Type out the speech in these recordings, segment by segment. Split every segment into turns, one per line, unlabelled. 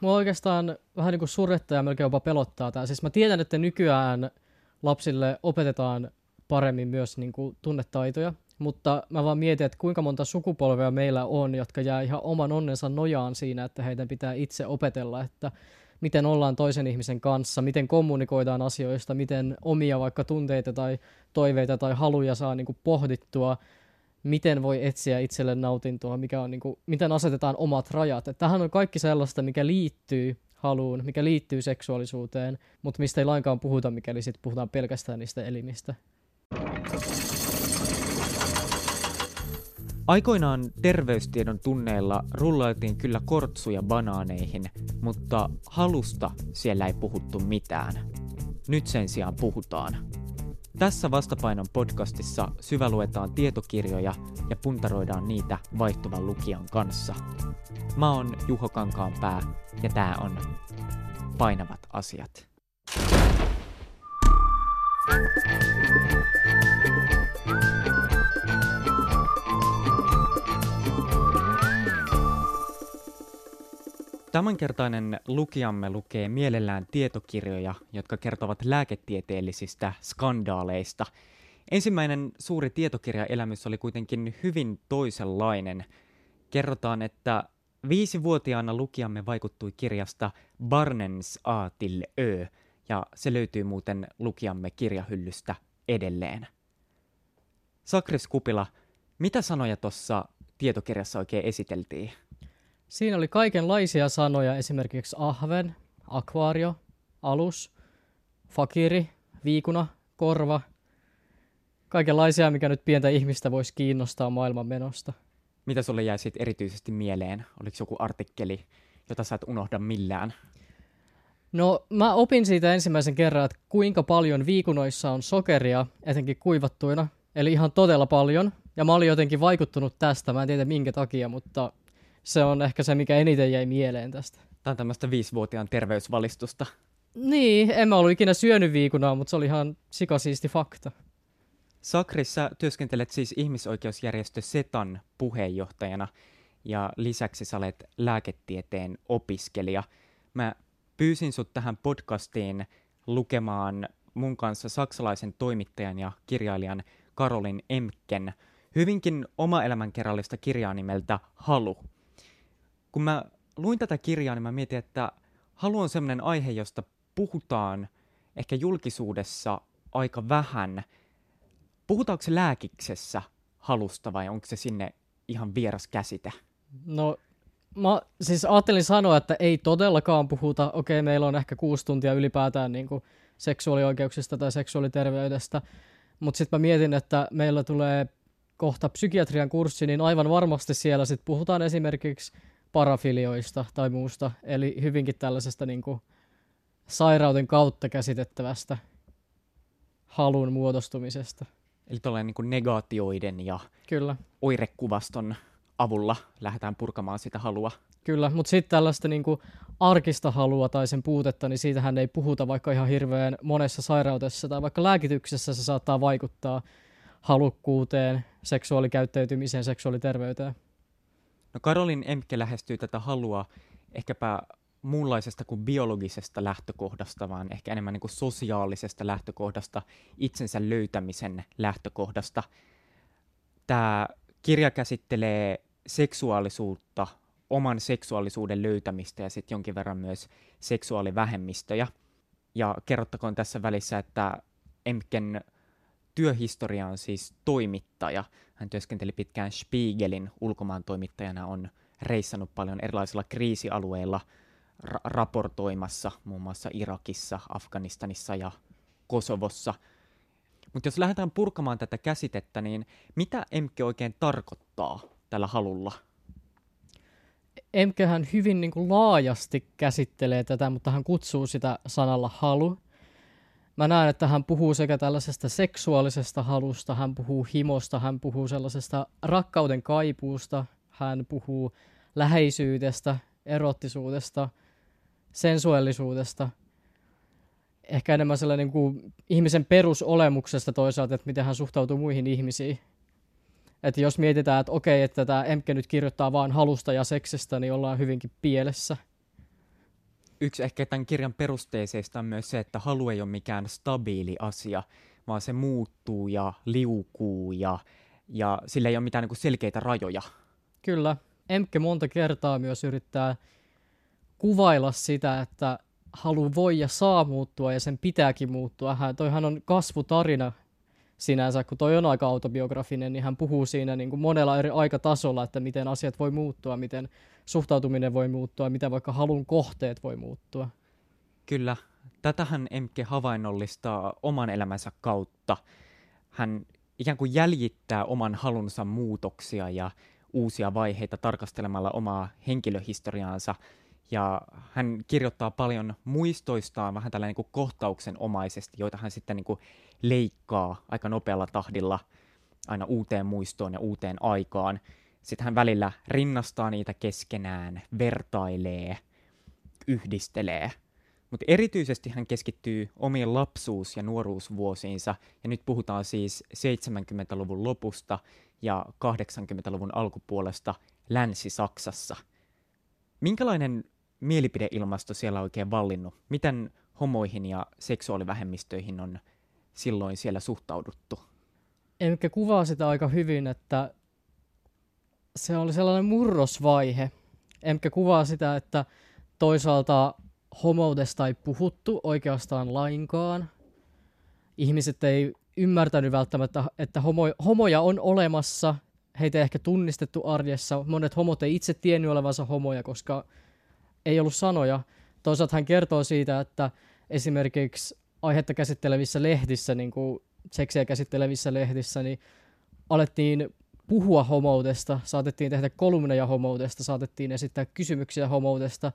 mua oikeastaan vähän niin kuin surrettaa ja melkein jopa pelottaa tämä. Siis mä tiedän, että nykyään lapsille opetetaan paremmin myös niin kuin tunnetaitoja, mutta mä vaan mietin, että kuinka monta sukupolvea meillä on, jotka jää ihan oman onnensa nojaan siinä, että heidän pitää itse opetella, että miten ollaan toisen ihmisen kanssa, miten kommunikoidaan asioista, miten omia vaikka tunteita tai toiveita tai haluja saa niin kuin pohdittua, miten voi etsiä itselle nautintoa, mikä on, niin kuin, miten asetetaan omat rajat. Että tähän on kaikki sellaista, mikä liittyy haluun, mikä liittyy seksuaalisuuteen, mutta mistä ei lainkaan puhuta, mikäli sitten puhutaan pelkästään niistä elimistä.
Aikoinaan terveystiedon tunneilla rullailtiin kyllä kortsuja banaaneihin, mutta halusta siellä ei puhuttu mitään. Nyt sen sijaan puhutaan. Tässä Vastapainon podcastissa syväluetaan tietokirjoja ja puntaroidaan niitä vaihtuvan lukijan kanssa. Mä oon Juho Kankaanpää ja tää on Painavat asiat. Tämänkertainen lukijamme lukee mielellään tietokirjoja, jotka kertovat lääketieteellisistä skandaaleista. Ensimmäinen suuri tietokirjaelämys oli kuitenkin hyvin toisenlainen. Kerrotaan, että viisivuotiaana lukijamme vaikuttui kirjasta Barnens A till Ö, ja se löytyy muuten lukijamme kirjahyllystä edelleen. Sakris Kupila, mitä sanoja tuossa tietokirjassa oikein esiteltiin?
Siinä oli kaikenlaisia sanoja, esimerkiksi ahven, akvaario, alus, fakiri, viikuna, korva. Kaikenlaisia, mikä nyt pientä ihmistä voisi kiinnostaa maailman menosta.
Mitä sulle jäi siitä erityisesti mieleen? Oliko joku artikkeli, jota sä et unohda millään?
No mä opin siitä ensimmäisen kerran, että kuinka paljon viikunoissa on sokeria, etenkin kuivattuina. Eli ihan todella paljon. Ja mä olin jotenkin vaikuttunut tästä, mä en tiedä minkä takia, mutta se on ehkä se, mikä eniten jäi mieleen tästä.
Tämä on tämmöistä viisivuotiaan terveysvalistusta.
Niin, en mä ollut ikinä syönyt viikunaa, mutta se oli ihan sikasiisti fakta.
Sakris, sä työskentelet siis ihmisoikeusjärjestö SETAN puheenjohtajana ja lisäksi sä olet lääketieteen opiskelija. Mä pyysin sut tähän podcastiin lukemaan mun kanssa saksalaisen toimittajan ja kirjailijan Karolin Emken hyvinkin oma elämänkerrallista kirjaa nimeltä Halu – kun mä luin tätä kirjaa, niin mä mietin, että halu on sellainen aihe, josta puhutaan ehkä julkisuudessa aika vähän. Puhutaanko se lääkiksessä halusta vai onko se sinne ihan vieras käsite?
No, mä siis ajattelin sanoa, että ei todellakaan puhuta. Okei, meillä on ehkä kuusi tuntia ylipäätään niin kuin seksuaalioikeuksista tai seksuaaliterveydestä, mutta sitten mä mietin, että meillä tulee kohta psykiatrian kurssi, niin aivan varmasti siellä sitten puhutaan esimerkiksi parafilioista tai muusta, eli hyvinkin tällaisesta niin kuin sairauden kautta käsitettävästä halun muodostumisesta.
Eli tällainen niin kuin negaatioiden ja
Kyllä.
oirekuvaston avulla lähdetään purkamaan sitä halua.
Kyllä, mutta sitten tällaista niin kuin arkista halua tai sen puutetta, niin siitähän ei puhuta vaikka ihan hirveän monessa sairaudessa tai vaikka lääkityksessä se saattaa vaikuttaa halukkuuteen, seksuaalikäyttäytymiseen, seksuaaliterveyteen.
No Karolin Emke lähestyy tätä halua ehkäpä muunlaisesta kuin biologisesta lähtökohdasta, vaan ehkä enemmän niin kuin sosiaalisesta lähtökohdasta, itsensä löytämisen lähtökohdasta. Tämä kirja käsittelee seksuaalisuutta, oman seksuaalisuuden löytämistä ja sitten jonkin verran myös seksuaalivähemmistöjä. Ja kerrottakoon tässä välissä, että Emken työhistoria on siis toimittaja. Hän työskenteli pitkään Spiegelin ulkomaan toimittajana, on reissannut paljon erilaisilla kriisialueilla ra- raportoimassa, muun muassa Irakissa, Afganistanissa ja Kosovossa. Mutta jos lähdetään purkamaan tätä käsitettä, niin mitä Emke oikein tarkoittaa tällä halulla?
Emkehän hyvin niin kuin laajasti käsittelee tätä, mutta hän kutsuu sitä sanalla halu mä näen, että hän puhuu sekä tällaisesta seksuaalisesta halusta, hän puhuu himosta, hän puhuu sellaisesta rakkauden kaipuusta, hän puhuu läheisyydestä, erottisuudesta, sensuellisuudesta, ehkä enemmän sellainen niin kuin ihmisen perusolemuksesta toisaalta, että miten hän suhtautuu muihin ihmisiin. Että jos mietitään, että okei, että tämä Emke nyt kirjoittaa vain halusta ja seksistä, niin ollaan hyvinkin pielessä.
Yksi ehkä tämän kirjan perusteeseista on myös se, että halu ei ole mikään stabiili asia, vaan se muuttuu ja liukuu ja, ja sillä ei ole mitään niin selkeitä rajoja.
Kyllä. Emke monta kertaa myös yrittää kuvailla sitä, että halu voi ja saa muuttua ja sen pitääkin muuttua. Hän, toihan on kasvutarina sinänsä, kun toi on aika autobiografinen, niin hän puhuu siinä niin kuin monella eri aikatasolla, että miten asiat voi muuttua, miten suhtautuminen voi muuttua, miten vaikka halun kohteet voi muuttua.
Kyllä, tätähän Emke havainnollistaa oman elämänsä kautta. Hän ikään kuin jäljittää oman halunsa muutoksia ja uusia vaiheita tarkastelemalla omaa henkilöhistoriaansa – ja hän kirjoittaa paljon muistoistaan vähän tällainen niin kohtauksen omaisesti, joita hän sitten niin kuin leikkaa aika nopealla tahdilla aina uuteen muistoon ja uuteen aikaan. Sitten hän välillä rinnastaa niitä keskenään, vertailee, yhdistelee. Mutta erityisesti hän keskittyy omiin lapsuus- ja nuoruusvuosiinsa, ja nyt puhutaan siis 70-luvun lopusta ja 80-luvun alkupuolesta Länsi-Saksassa. Minkälainen mielipideilmasto siellä oikein vallinnut? Miten homoihin ja seksuaalivähemmistöihin on silloin siellä suhtauduttu?
Emmekä kuvaa sitä aika hyvin, että se oli sellainen murrosvaihe. Emmekä kuvaa sitä, että toisaalta homoudesta ei puhuttu oikeastaan lainkaan. Ihmiset ei ymmärtänyt välttämättä, että homo, homoja on olemassa. Heitä ei ehkä tunnistettu arjessa. Monet homot ei itse tiennyt olevansa homoja, koska ei ollut sanoja. Toisaalta hän kertoo siitä, että esimerkiksi aihetta käsittelevissä lehdissä, niin kuin seksiä käsittelevissä lehdissä, niin alettiin puhua homoudesta, saatettiin tehdä kolumneja homoudesta, saatettiin esittää kysymyksiä homoudesta.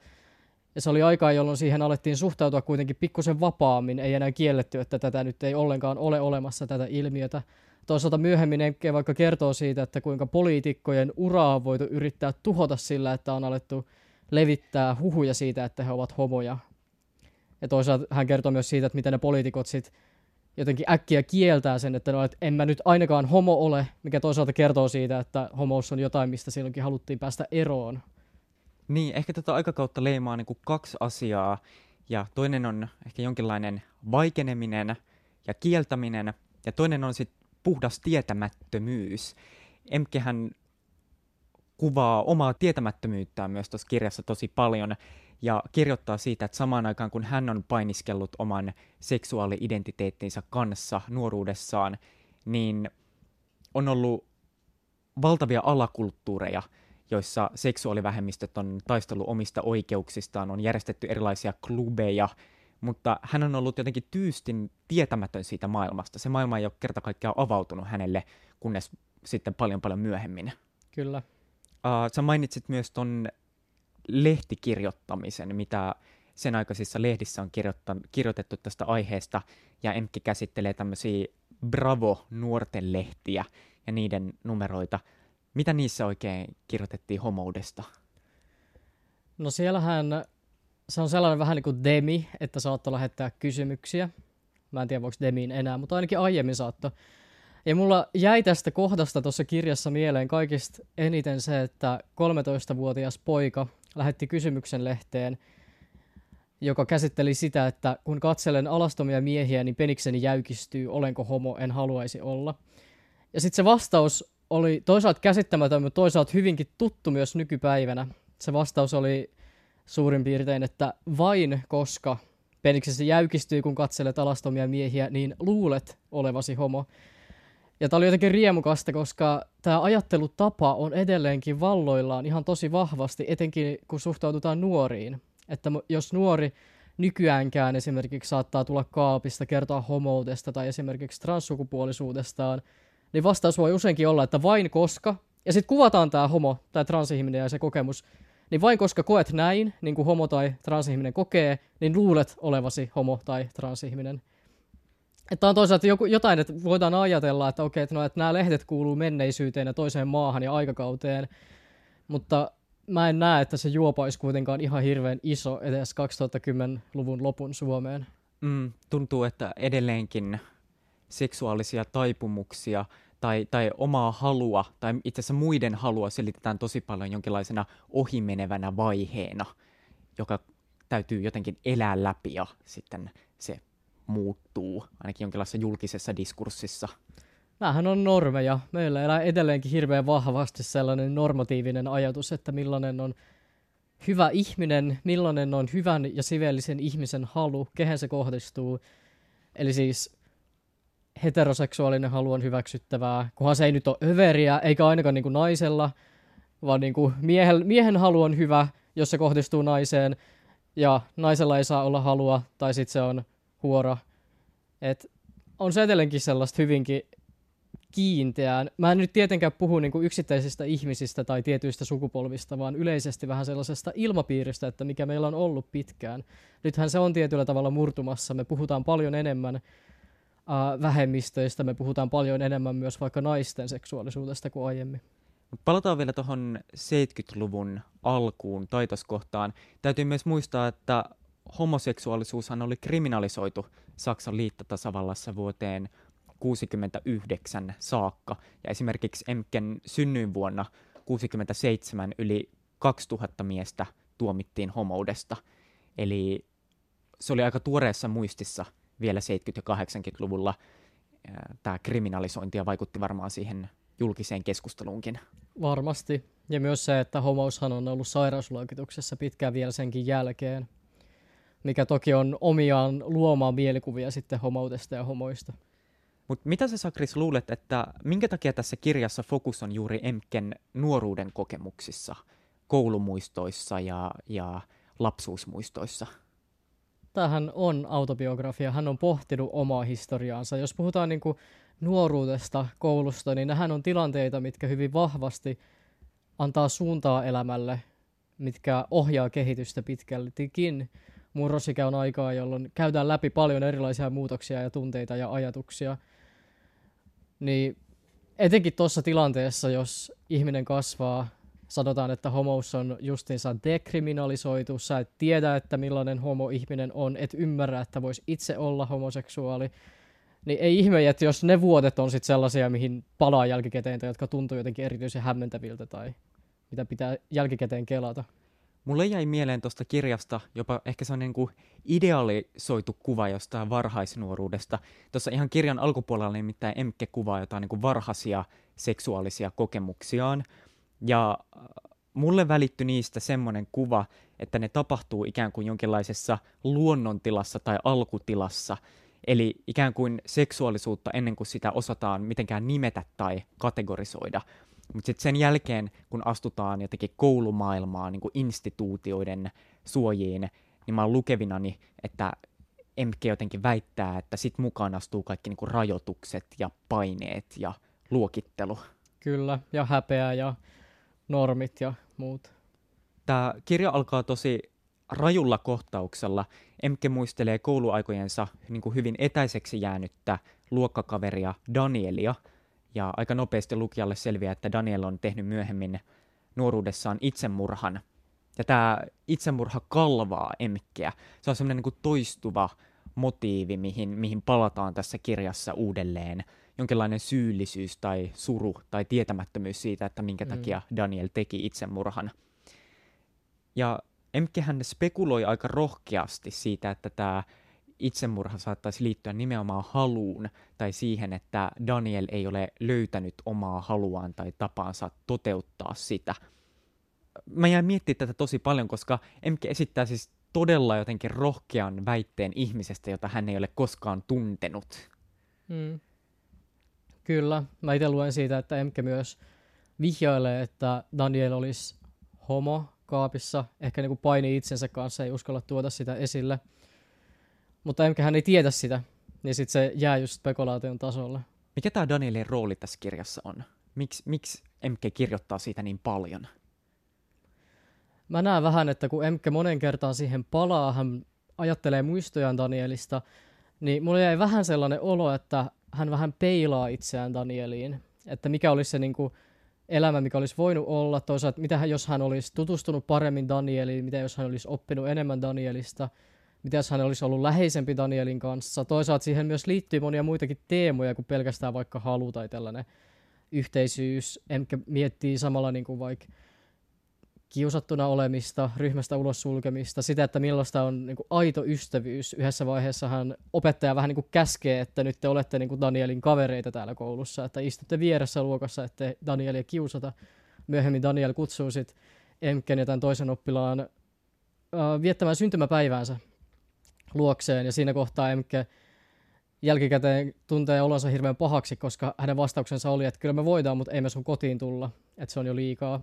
Ja se oli aikaa, jolloin siihen alettiin suhtautua kuitenkin pikkusen vapaammin, ei enää kielletty, että tätä nyt ei ollenkaan ole olemassa, tätä ilmiötä. Toisaalta myöhemmin Enke vaikka kertoo siitä, että kuinka poliitikkojen uraa on voitu yrittää tuhota sillä, että on alettu levittää huhuja siitä, että he ovat homoja. Ja toisaalta hän kertoo myös siitä, että miten ne poliitikot sitten jotenkin äkkiä kieltää sen, että, no, että en mä nyt ainakaan homo ole, mikä toisaalta kertoo siitä, että homous on jotain, mistä silloinkin haluttiin päästä eroon.
Niin, ehkä tätä aikakautta leimaa niin kuin kaksi asiaa, ja toinen on ehkä jonkinlainen vaikeneminen ja kieltäminen, ja toinen on sitten puhdas tietämättömyys. Emkehän kuvaa omaa tietämättömyyttään myös tuossa kirjassa tosi paljon ja kirjoittaa siitä, että samaan aikaan kun hän on painiskellut oman seksuaali-identiteettinsä kanssa nuoruudessaan, niin on ollut valtavia alakulttuureja, joissa seksuaalivähemmistöt on taistellut omista oikeuksistaan, on järjestetty erilaisia klubeja, mutta hän on ollut jotenkin tyystin tietämätön siitä maailmasta. Se maailma ei ole kerta kaikkiaan avautunut hänelle, kunnes sitten paljon paljon myöhemmin.
Kyllä.
Uh, sä mainitsit myös ton lehtikirjoittamisen, mitä sen aikaisissa lehdissä on kirjoitettu tästä aiheesta, ja Emkki käsittelee tämmöisiä Bravo-nuorten lehtiä ja niiden numeroita. Mitä niissä oikein kirjoitettiin homoudesta?
No siellähän se on sellainen vähän niin kuin demi, että saattoi lähettää kysymyksiä. Mä en tiedä, voiko demiin enää, mutta ainakin aiemmin saattoi. Ja mulla jäi tästä kohdasta tuossa kirjassa mieleen kaikista eniten se, että 13-vuotias poika lähetti kysymyksen lehteen, joka käsitteli sitä, että kun katselen alastomia miehiä, niin penikseni jäykistyy, olenko homo, en haluaisi olla. Ja sitten se vastaus oli toisaalta käsittämätön, mutta toisaalta hyvinkin tuttu myös nykypäivänä. Se vastaus oli suurin piirtein, että vain koska peniksesi jäykistyy, kun katselet alastomia miehiä, niin luulet olevasi homo. Ja tämä oli jotenkin riemukasta, koska tämä ajattelutapa on edelleenkin valloillaan ihan tosi vahvasti, etenkin kun suhtaudutaan nuoriin. Että jos nuori nykyäänkään esimerkiksi saattaa tulla kaapista, kertoa homoudesta tai esimerkiksi transsukupuolisuudestaan, niin vastaus voi useinkin olla, että vain koska, ja sitten kuvataan tämä homo tai transihminen ja se kokemus, niin vain koska koet näin, niin kuin homo tai transihminen kokee, niin luulet olevasi homo tai transihminen. Että on toisaalta joku, jotain, että voidaan ajatella, että okei, että, no, että nämä lehdet kuuluu menneisyyteen ja toiseen maahan ja aikakauteen, mutta mä en näe, että se juopa olisi kuitenkaan ihan hirveän iso edes 2010-luvun lopun Suomeen.
Mm, tuntuu, että edelleenkin seksuaalisia taipumuksia tai, tai omaa halua, tai itse asiassa muiden halua selitetään tosi paljon jonkinlaisena ohimenevänä vaiheena, joka täytyy jotenkin elää läpi ja sitten se muuttuu, ainakin jonkinlaisessa julkisessa diskurssissa.
Nämähän on normeja. Meillä elää edelleenkin hirveän vahvasti sellainen normatiivinen ajatus, että millainen on hyvä ihminen, millainen on hyvän ja siveellisen ihmisen halu, kehen se kohdistuu. Eli siis heteroseksuaalinen halu on hyväksyttävää, kunhan se ei nyt ole överiä, eikä ainakaan niin kuin naisella, vaan niin kuin miehen, miehen halu on hyvä, jos se kohdistuu naiseen, ja naisella ei saa olla halua, tai sitten se on huora. Et on se edelleenkin sellaista hyvinkin kiinteään. Mä en nyt tietenkään puhu niin kuin yksittäisistä ihmisistä tai tietyistä sukupolvista, vaan yleisesti vähän sellaisesta ilmapiiristä, että mikä meillä on ollut pitkään. Nythän se on tietyllä tavalla murtumassa. Me puhutaan paljon enemmän uh, vähemmistöistä, me puhutaan paljon enemmän myös vaikka naisten seksuaalisuudesta kuin aiemmin.
Palataan vielä tuohon 70-luvun alkuun taitoskohtaan. Täytyy myös muistaa, että homoseksuaalisuushan oli kriminalisoitu Saksan liittotasavallassa vuoteen 1969 saakka. Ja esimerkiksi Emken synnyinvuonna 67 yli 2000 miestä tuomittiin homoudesta. Eli se oli aika tuoreessa muistissa vielä 70- ja 80-luvulla tämä kriminalisointi ja vaikutti varmaan siihen julkiseen keskusteluunkin.
Varmasti. Ja myös se, että homoushan on ollut sairausluokituksessa pitkään vielä senkin jälkeen, mikä toki on omiaan luomaan mielikuvia sitten homoudesta ja homoista.
Mutta mitä sä Sakris luulet, että minkä takia tässä kirjassa fokus on juuri Emken nuoruuden kokemuksissa, koulumuistoissa ja, ja lapsuusmuistoissa?
Tämähän on autobiografia. Hän on pohtinut omaa historiaansa. Jos puhutaan niin kuin nuoruudesta, koulusta, niin nähän on tilanteita, mitkä hyvin vahvasti antaa suuntaa elämälle, mitkä ohjaa kehitystä pitkältikin. Murrosikä on aikaa, jolloin käydään läpi paljon erilaisia muutoksia ja tunteita ja ajatuksia – niin etenkin tuossa tilanteessa, jos ihminen kasvaa, sanotaan, että homous on justiinsa dekriminalisoitu, sä et tiedä, että millainen homo-ihminen on, et ymmärrä, että voisi itse olla homoseksuaali, niin ei ihme, että jos ne vuodet on sitten sellaisia, mihin palaa jälkikäteen tai jotka tuntuu jotenkin erityisen hämmentäviltä tai mitä pitää jälkikäteen kelata.
Mulle jäi mieleen tuosta kirjasta jopa ehkä se on niin kuin idealisoitu kuva jostain varhaisnuoruudesta. Tuossa ihan kirjan alkupuolella nimittäin Emke kuvaa jotain niin kuin varhaisia seksuaalisia kokemuksiaan. Ja äh, mulle välittyi niistä semmoinen kuva, että ne tapahtuu ikään kuin jonkinlaisessa luonnontilassa tai alkutilassa. Eli ikään kuin seksuaalisuutta ennen kuin sitä osataan mitenkään nimetä tai kategorisoida – mutta sitten sen jälkeen, kun astutaan jotenkin koulumaailmaan niin instituutioiden suojiin, niin mä oon lukevinani, että MK jotenkin väittää, että sit mukaan astuu kaikki niin rajoitukset ja paineet ja luokittelu.
Kyllä, ja häpeä ja normit ja muut.
Tämä kirja alkaa tosi rajulla kohtauksella. Emke muistelee kouluaikojensa niin kuin hyvin etäiseksi jäänyttä luokkakaveria Danielia – ja aika nopeasti lukijalle selviää, että Daniel on tehnyt myöhemmin nuoruudessaan itsemurhan. Ja tämä itsemurha kalvaa Emkkeä. Se on semmoinen niin toistuva motiivi, mihin, mihin palataan tässä kirjassa uudelleen. Jonkinlainen syyllisyys tai suru tai tietämättömyys siitä, että minkä mm. takia Daniel teki itsemurhan. Ja Emkehän spekuloi aika rohkeasti siitä, että tämä itsemurha saattaisi liittyä nimenomaan haluun tai siihen, että Daniel ei ole löytänyt omaa haluaan tai tapaansa toteuttaa sitä. Mä jäin miettimään tätä tosi paljon, koska Emke esittää siis todella jotenkin rohkean väitteen ihmisestä, jota hän ei ole koskaan tuntenut.
Hmm. Kyllä, mä itse luen siitä, että Emke myös vihjailee, että Daniel olisi homo kaapissa, ehkä niin kuin paini itsensä kanssa, ei uskalla tuoda sitä esille – mutta emmekä hän ei tiedä sitä, niin sitten se jää just spekulaation tasolle.
Mikä tämä Danielin rooli tässä kirjassa on? Miks, miksi Emke kirjoittaa siitä niin paljon?
Mä näen vähän, että kun Emke monen kertaan siihen palaa, hän ajattelee muistojaan Danielista, niin mulla jäi vähän sellainen olo, että hän vähän peilaa itseään Danieliin. Että mikä olisi se niin kuin, elämä, mikä olisi voinut olla. Toisaalta, mitä jos hän olisi tutustunut paremmin Danieliin, mitä jos hän olisi oppinut enemmän Danielista – mitä hän olisi ollut läheisempi Danielin kanssa. Toisaalta siihen myös liittyy monia muitakin teemoja kuin pelkästään vaikka halu tai tällainen yhteisyys. Enkä miettii samalla niin kuin vaikka kiusattuna olemista, ryhmästä ulos sulkemista, sitä, että millaista on niin kuin aito ystävyys. Yhdessä vaiheessa hän opettaja vähän niin kuin käskee, että nyt te olette niin kuin Danielin kavereita täällä koulussa, että istutte vieressä luokassa, että Danielia kiusata. Myöhemmin Daniel kutsuu sitten Emken ja tämän toisen oppilaan äh, viettämään syntymäpäiväänsä luokseen, ja siinä kohtaa Emke jälkikäteen tuntee olonsa hirveän pahaksi, koska hänen vastauksensa oli, että kyllä me voidaan, mutta ei me sun kotiin tulla, että se on jo liikaa.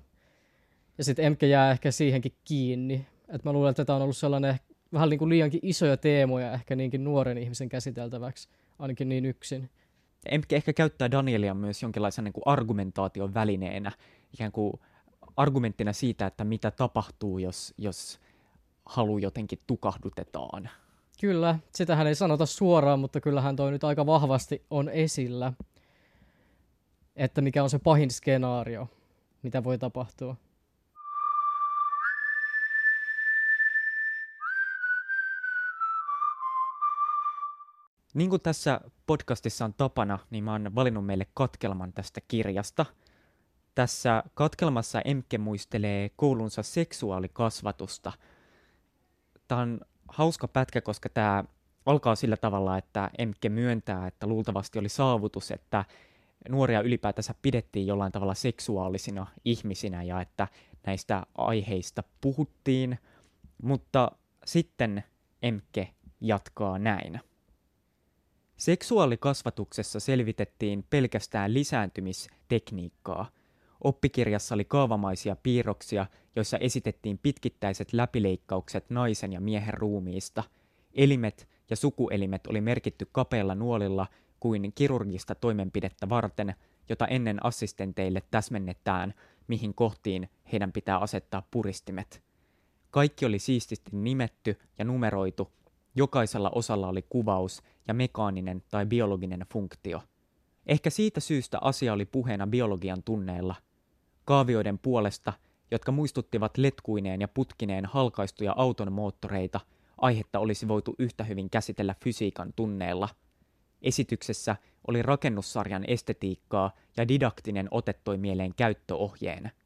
Ja sitten Emke jää ehkä siihenkin kiinni. Et mä luulen, että tämä on ollut sellainen vähän niin kuin liiankin isoja teemoja ehkä niinkin nuoren ihmisen käsiteltäväksi, ainakin niin yksin.
Emke ehkä käyttää Danielia myös jonkinlaisen niin kuin argumentaation välineenä, ikään kuin argumenttina siitä, että mitä tapahtuu, jos, jos halu jotenkin tukahdutetaan.
Kyllä, sitähän ei sanota suoraan, mutta kyllähän toi nyt aika vahvasti on esillä, että mikä on se pahin skenaario, mitä voi tapahtua.
Niin kuin tässä podcastissa on tapana, niin mä oon valinnut meille katkelman tästä kirjasta. Tässä katkelmassa Emke muistelee koulunsa seksuaalikasvatusta. Tämä on hauska pätkä, koska tämä alkaa sillä tavalla, että Emke myöntää, että luultavasti oli saavutus, että nuoria ylipäätänsä pidettiin jollain tavalla seksuaalisina ihmisinä ja että näistä aiheista puhuttiin, mutta sitten Emke jatkaa näin. Seksuaalikasvatuksessa selvitettiin pelkästään lisääntymistekniikkaa. Oppikirjassa oli kaavamaisia piirroksia, joissa esitettiin pitkittäiset läpileikkaukset naisen ja miehen ruumiista. Elimet ja sukuelimet oli merkitty kapeilla nuolilla kuin kirurgista toimenpidettä varten, jota ennen assistenteille täsmennetään, mihin kohtiin heidän pitää asettaa puristimet. Kaikki oli siististi nimetty ja numeroitu, Jokaisella osalla oli kuvaus ja mekaaninen tai biologinen funktio. Ehkä siitä syystä asia oli puheena biologian tunneilla. Kaavioiden puolesta, jotka muistuttivat letkuineen ja putkineen halkaistuja auton moottoreita, aihetta olisi voitu yhtä hyvin käsitellä fysiikan tunneilla. Esityksessä oli rakennussarjan estetiikkaa ja didaktinen ote toi mieleen käyttöohjeen –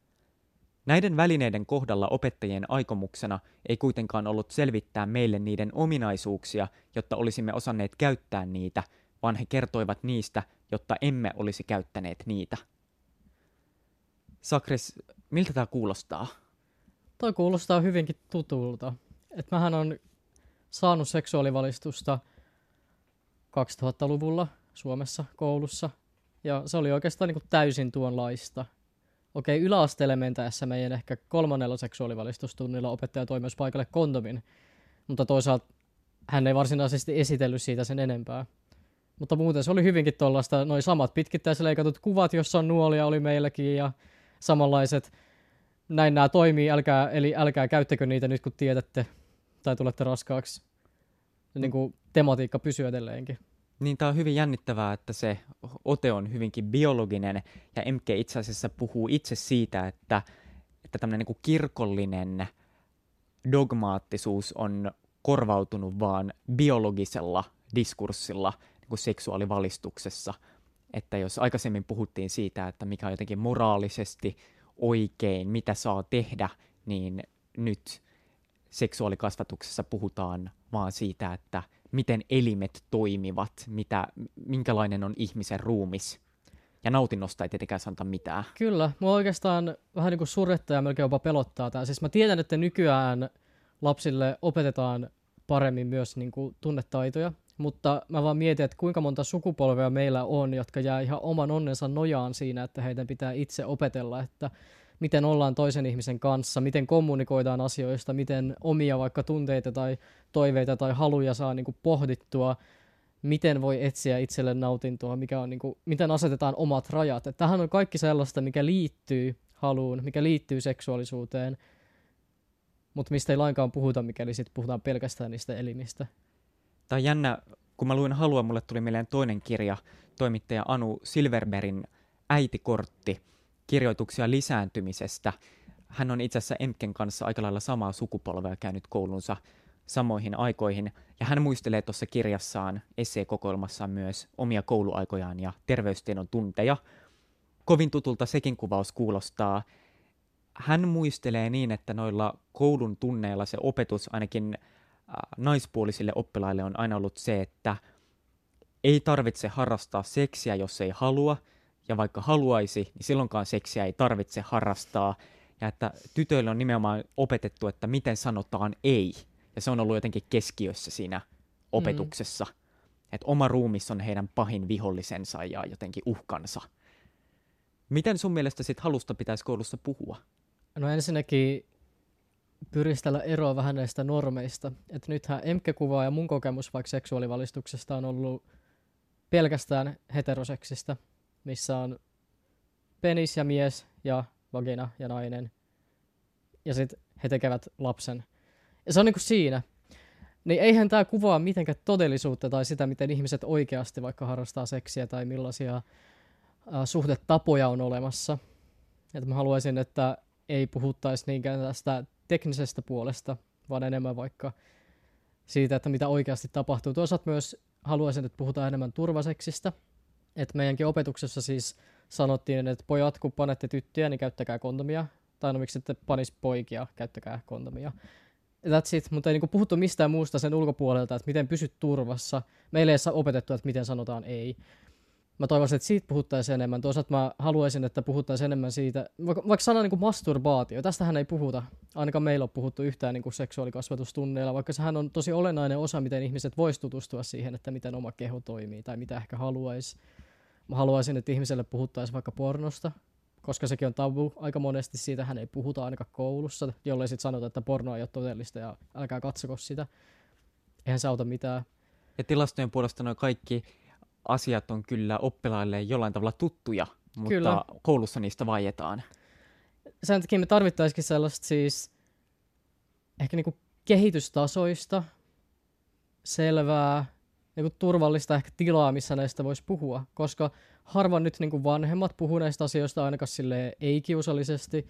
Näiden välineiden kohdalla opettajien aikomuksena ei kuitenkaan ollut selvittää meille niiden ominaisuuksia, jotta olisimme osanneet käyttää niitä, vaan he kertoivat niistä, jotta emme olisi käyttäneet niitä. Sakris, miltä tämä kuulostaa?
Toi kuulostaa hyvinkin tutulta. Et mähän on saanut seksuaalivalistusta 2000-luvulla Suomessa koulussa. Ja se oli oikeastaan niin täysin tuonlaista okei, yläasteelle mentäessä meidän ehkä kolmannella seksuaalivalistustunnilla opettaja toi myös paikalle kondomin, mutta toisaalta hän ei varsinaisesti esitellyt siitä sen enempää. Mutta muuten se oli hyvinkin tuollaista, noin samat pitkittäisleikatut kuvat, jossa on nuolia oli meilläkin ja samanlaiset, näin nämä toimii, älkää, eli älkää käyttäkö niitä nyt kun tiedätte tai tulette raskaaksi. Niin kuin tematiikka pysyy edelleenkin.
Niin tämä on hyvin jännittävää, että se ote on hyvinkin biologinen, ja MK itse asiassa puhuu itse siitä, että, että tämmöinen niin kirkollinen dogmaattisuus on korvautunut vaan biologisella diskurssilla niin kuin seksuaalivalistuksessa. Että jos aikaisemmin puhuttiin siitä, että mikä on jotenkin moraalisesti oikein, mitä saa tehdä, niin nyt seksuaalikasvatuksessa puhutaan vaan siitä, että miten elimet toimivat, mitä, minkälainen on ihmisen ruumis. Ja nautinnosta ei tietenkään sanota mitään.
Kyllä, mua oikeastaan vähän niin kuin surrettaa ja melkein jopa pelottaa tämä. Siis mä tiedän, että nykyään lapsille opetetaan paremmin myös niin kuin tunnetaitoja, mutta mä vaan mietin, että kuinka monta sukupolvea meillä on, jotka jää ihan oman onnensa nojaan siinä, että heidän pitää itse opetella, että miten ollaan toisen ihmisen kanssa, miten kommunikoidaan asioista, miten omia vaikka tunteita tai toiveita tai haluja saa niin kuin pohdittua, miten voi etsiä itselle nautintoa, mikä on, niin kuin, miten asetetaan omat rajat. Että tähän on kaikki sellaista, mikä liittyy haluun, mikä liittyy seksuaalisuuteen, mutta mistä ei lainkaan puhuta, mikäli sitten puhutaan pelkästään niistä elimistä.
Tämä on jännä, kun mä luin Halua, mulle tuli mieleen toinen kirja, toimittaja Anu Silverbergin Äitikortti, kirjoituksia lisääntymisestä. Hän on itse asiassa Emken kanssa aika lailla samaa sukupolvea käynyt koulunsa samoihin aikoihin, ja hän muistelee tuossa kirjassaan, esseekokoelmassaan myös omia kouluaikojaan ja terveystiedon tunteja. Kovin tutulta sekin kuvaus kuulostaa. hän muistelee niin, että noilla koulun tunneilla se opetus ainakin naispuolisille oppilaille on aina ollut se, että ei tarvitse harrastaa seksiä, jos ei halua, ja vaikka haluaisi, niin silloinkaan seksiä ei tarvitse harrastaa, ja että tytöille on nimenomaan opetettu, että miten sanotaan ei, ja se on ollut jotenkin keskiössä siinä opetuksessa, mm. että oma ruumis on heidän pahin vihollisensa ja jotenkin uhkansa. Miten sun mielestä sit halusta pitäisi koulussa puhua?
No ensinnäkin pyristellä eroa vähän näistä normeista. Että nythän Emke-kuvaa ja mun kokemus vaikka seksuaalivalistuksesta on ollut pelkästään heteroseksistä, missä on penis ja mies ja vagina ja nainen. Ja sitten he tekevät lapsen. Ja se on niinku siinä. Niin eihän tämä kuvaa mitenkään todellisuutta tai sitä, miten ihmiset oikeasti vaikka harrastaa seksiä tai millaisia äh, suhdetapoja on olemassa. Että mä haluaisin, että ei puhuttaisi niinkään tästä teknisestä puolesta, vaan enemmän vaikka siitä, että mitä oikeasti tapahtuu. Toisaalta myös haluaisin, että puhutaan enemmän turvaseksistä. Että meidänkin opetuksessa siis sanottiin, että pojat, kun panette tyttöjä, niin käyttäkää kondomia. Tai no miksi ette panis poikia, käyttäkää kondomia. That's it, mutta ei niinku puhuttu mistään muusta sen ulkopuolelta, että miten pysyt turvassa. Meille ei saa opetettu, että miten sanotaan ei mä toivoisin, että siitä puhuttaisiin enemmän. Toisaalta mä haluaisin, että puhuttaisiin enemmän siitä, vaikka, vaikka sana niin kuin masturbaatio, tästähän ei puhuta, ainakaan meillä on puhuttu yhtään niin kuin seksuaalikasvatustunneilla, vaikka sehän on tosi olennainen osa, miten ihmiset vois tutustua siihen, että miten oma keho toimii tai mitä ehkä haluaisi. Mä haluaisin, että ihmiselle puhuttaisiin vaikka pornosta, koska sekin on tabu. Aika monesti siitä hän ei puhuta ainakaan koulussa, jollei sitten sanota, että porno ei ole todellista ja älkää katsoko sitä. Eihän se auta mitään.
Ja tilastojen puolesta noin kaikki asiat on kyllä oppilaille jollain tavalla tuttuja, mutta kyllä. koulussa niistä vaietaan.
Sen takia me tarvittaisikin sellaista siis ehkä niinku kehitystasoista, selvää, niinku turvallista ehkä tilaa, missä näistä voisi puhua, koska harvoin nyt niinku vanhemmat puhuu näistä asioista ainakaan sille ei-kiusallisesti.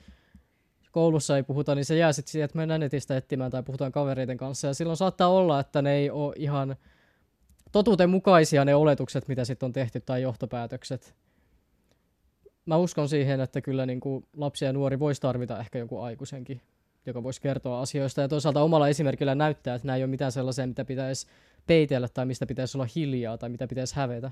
Koulussa ei puhuta, niin se jää sitten siihen, että mennään netistä etsimään tai puhutaan kavereiden kanssa. Ja silloin saattaa olla, että ne ei ole ihan totuuden mukaisia ne oletukset, mitä sitten on tehty, tai johtopäätökset. Mä uskon siihen, että kyllä niin kuin lapsi ja nuori voisi tarvita ehkä joku aikuisenkin, joka voisi kertoa asioista, ja toisaalta omalla esimerkillä näyttää, että nämä ei ole mitään sellaisia, mitä pitäisi peitellä, tai mistä pitäisi olla hiljaa, tai mitä pitäisi hävetä.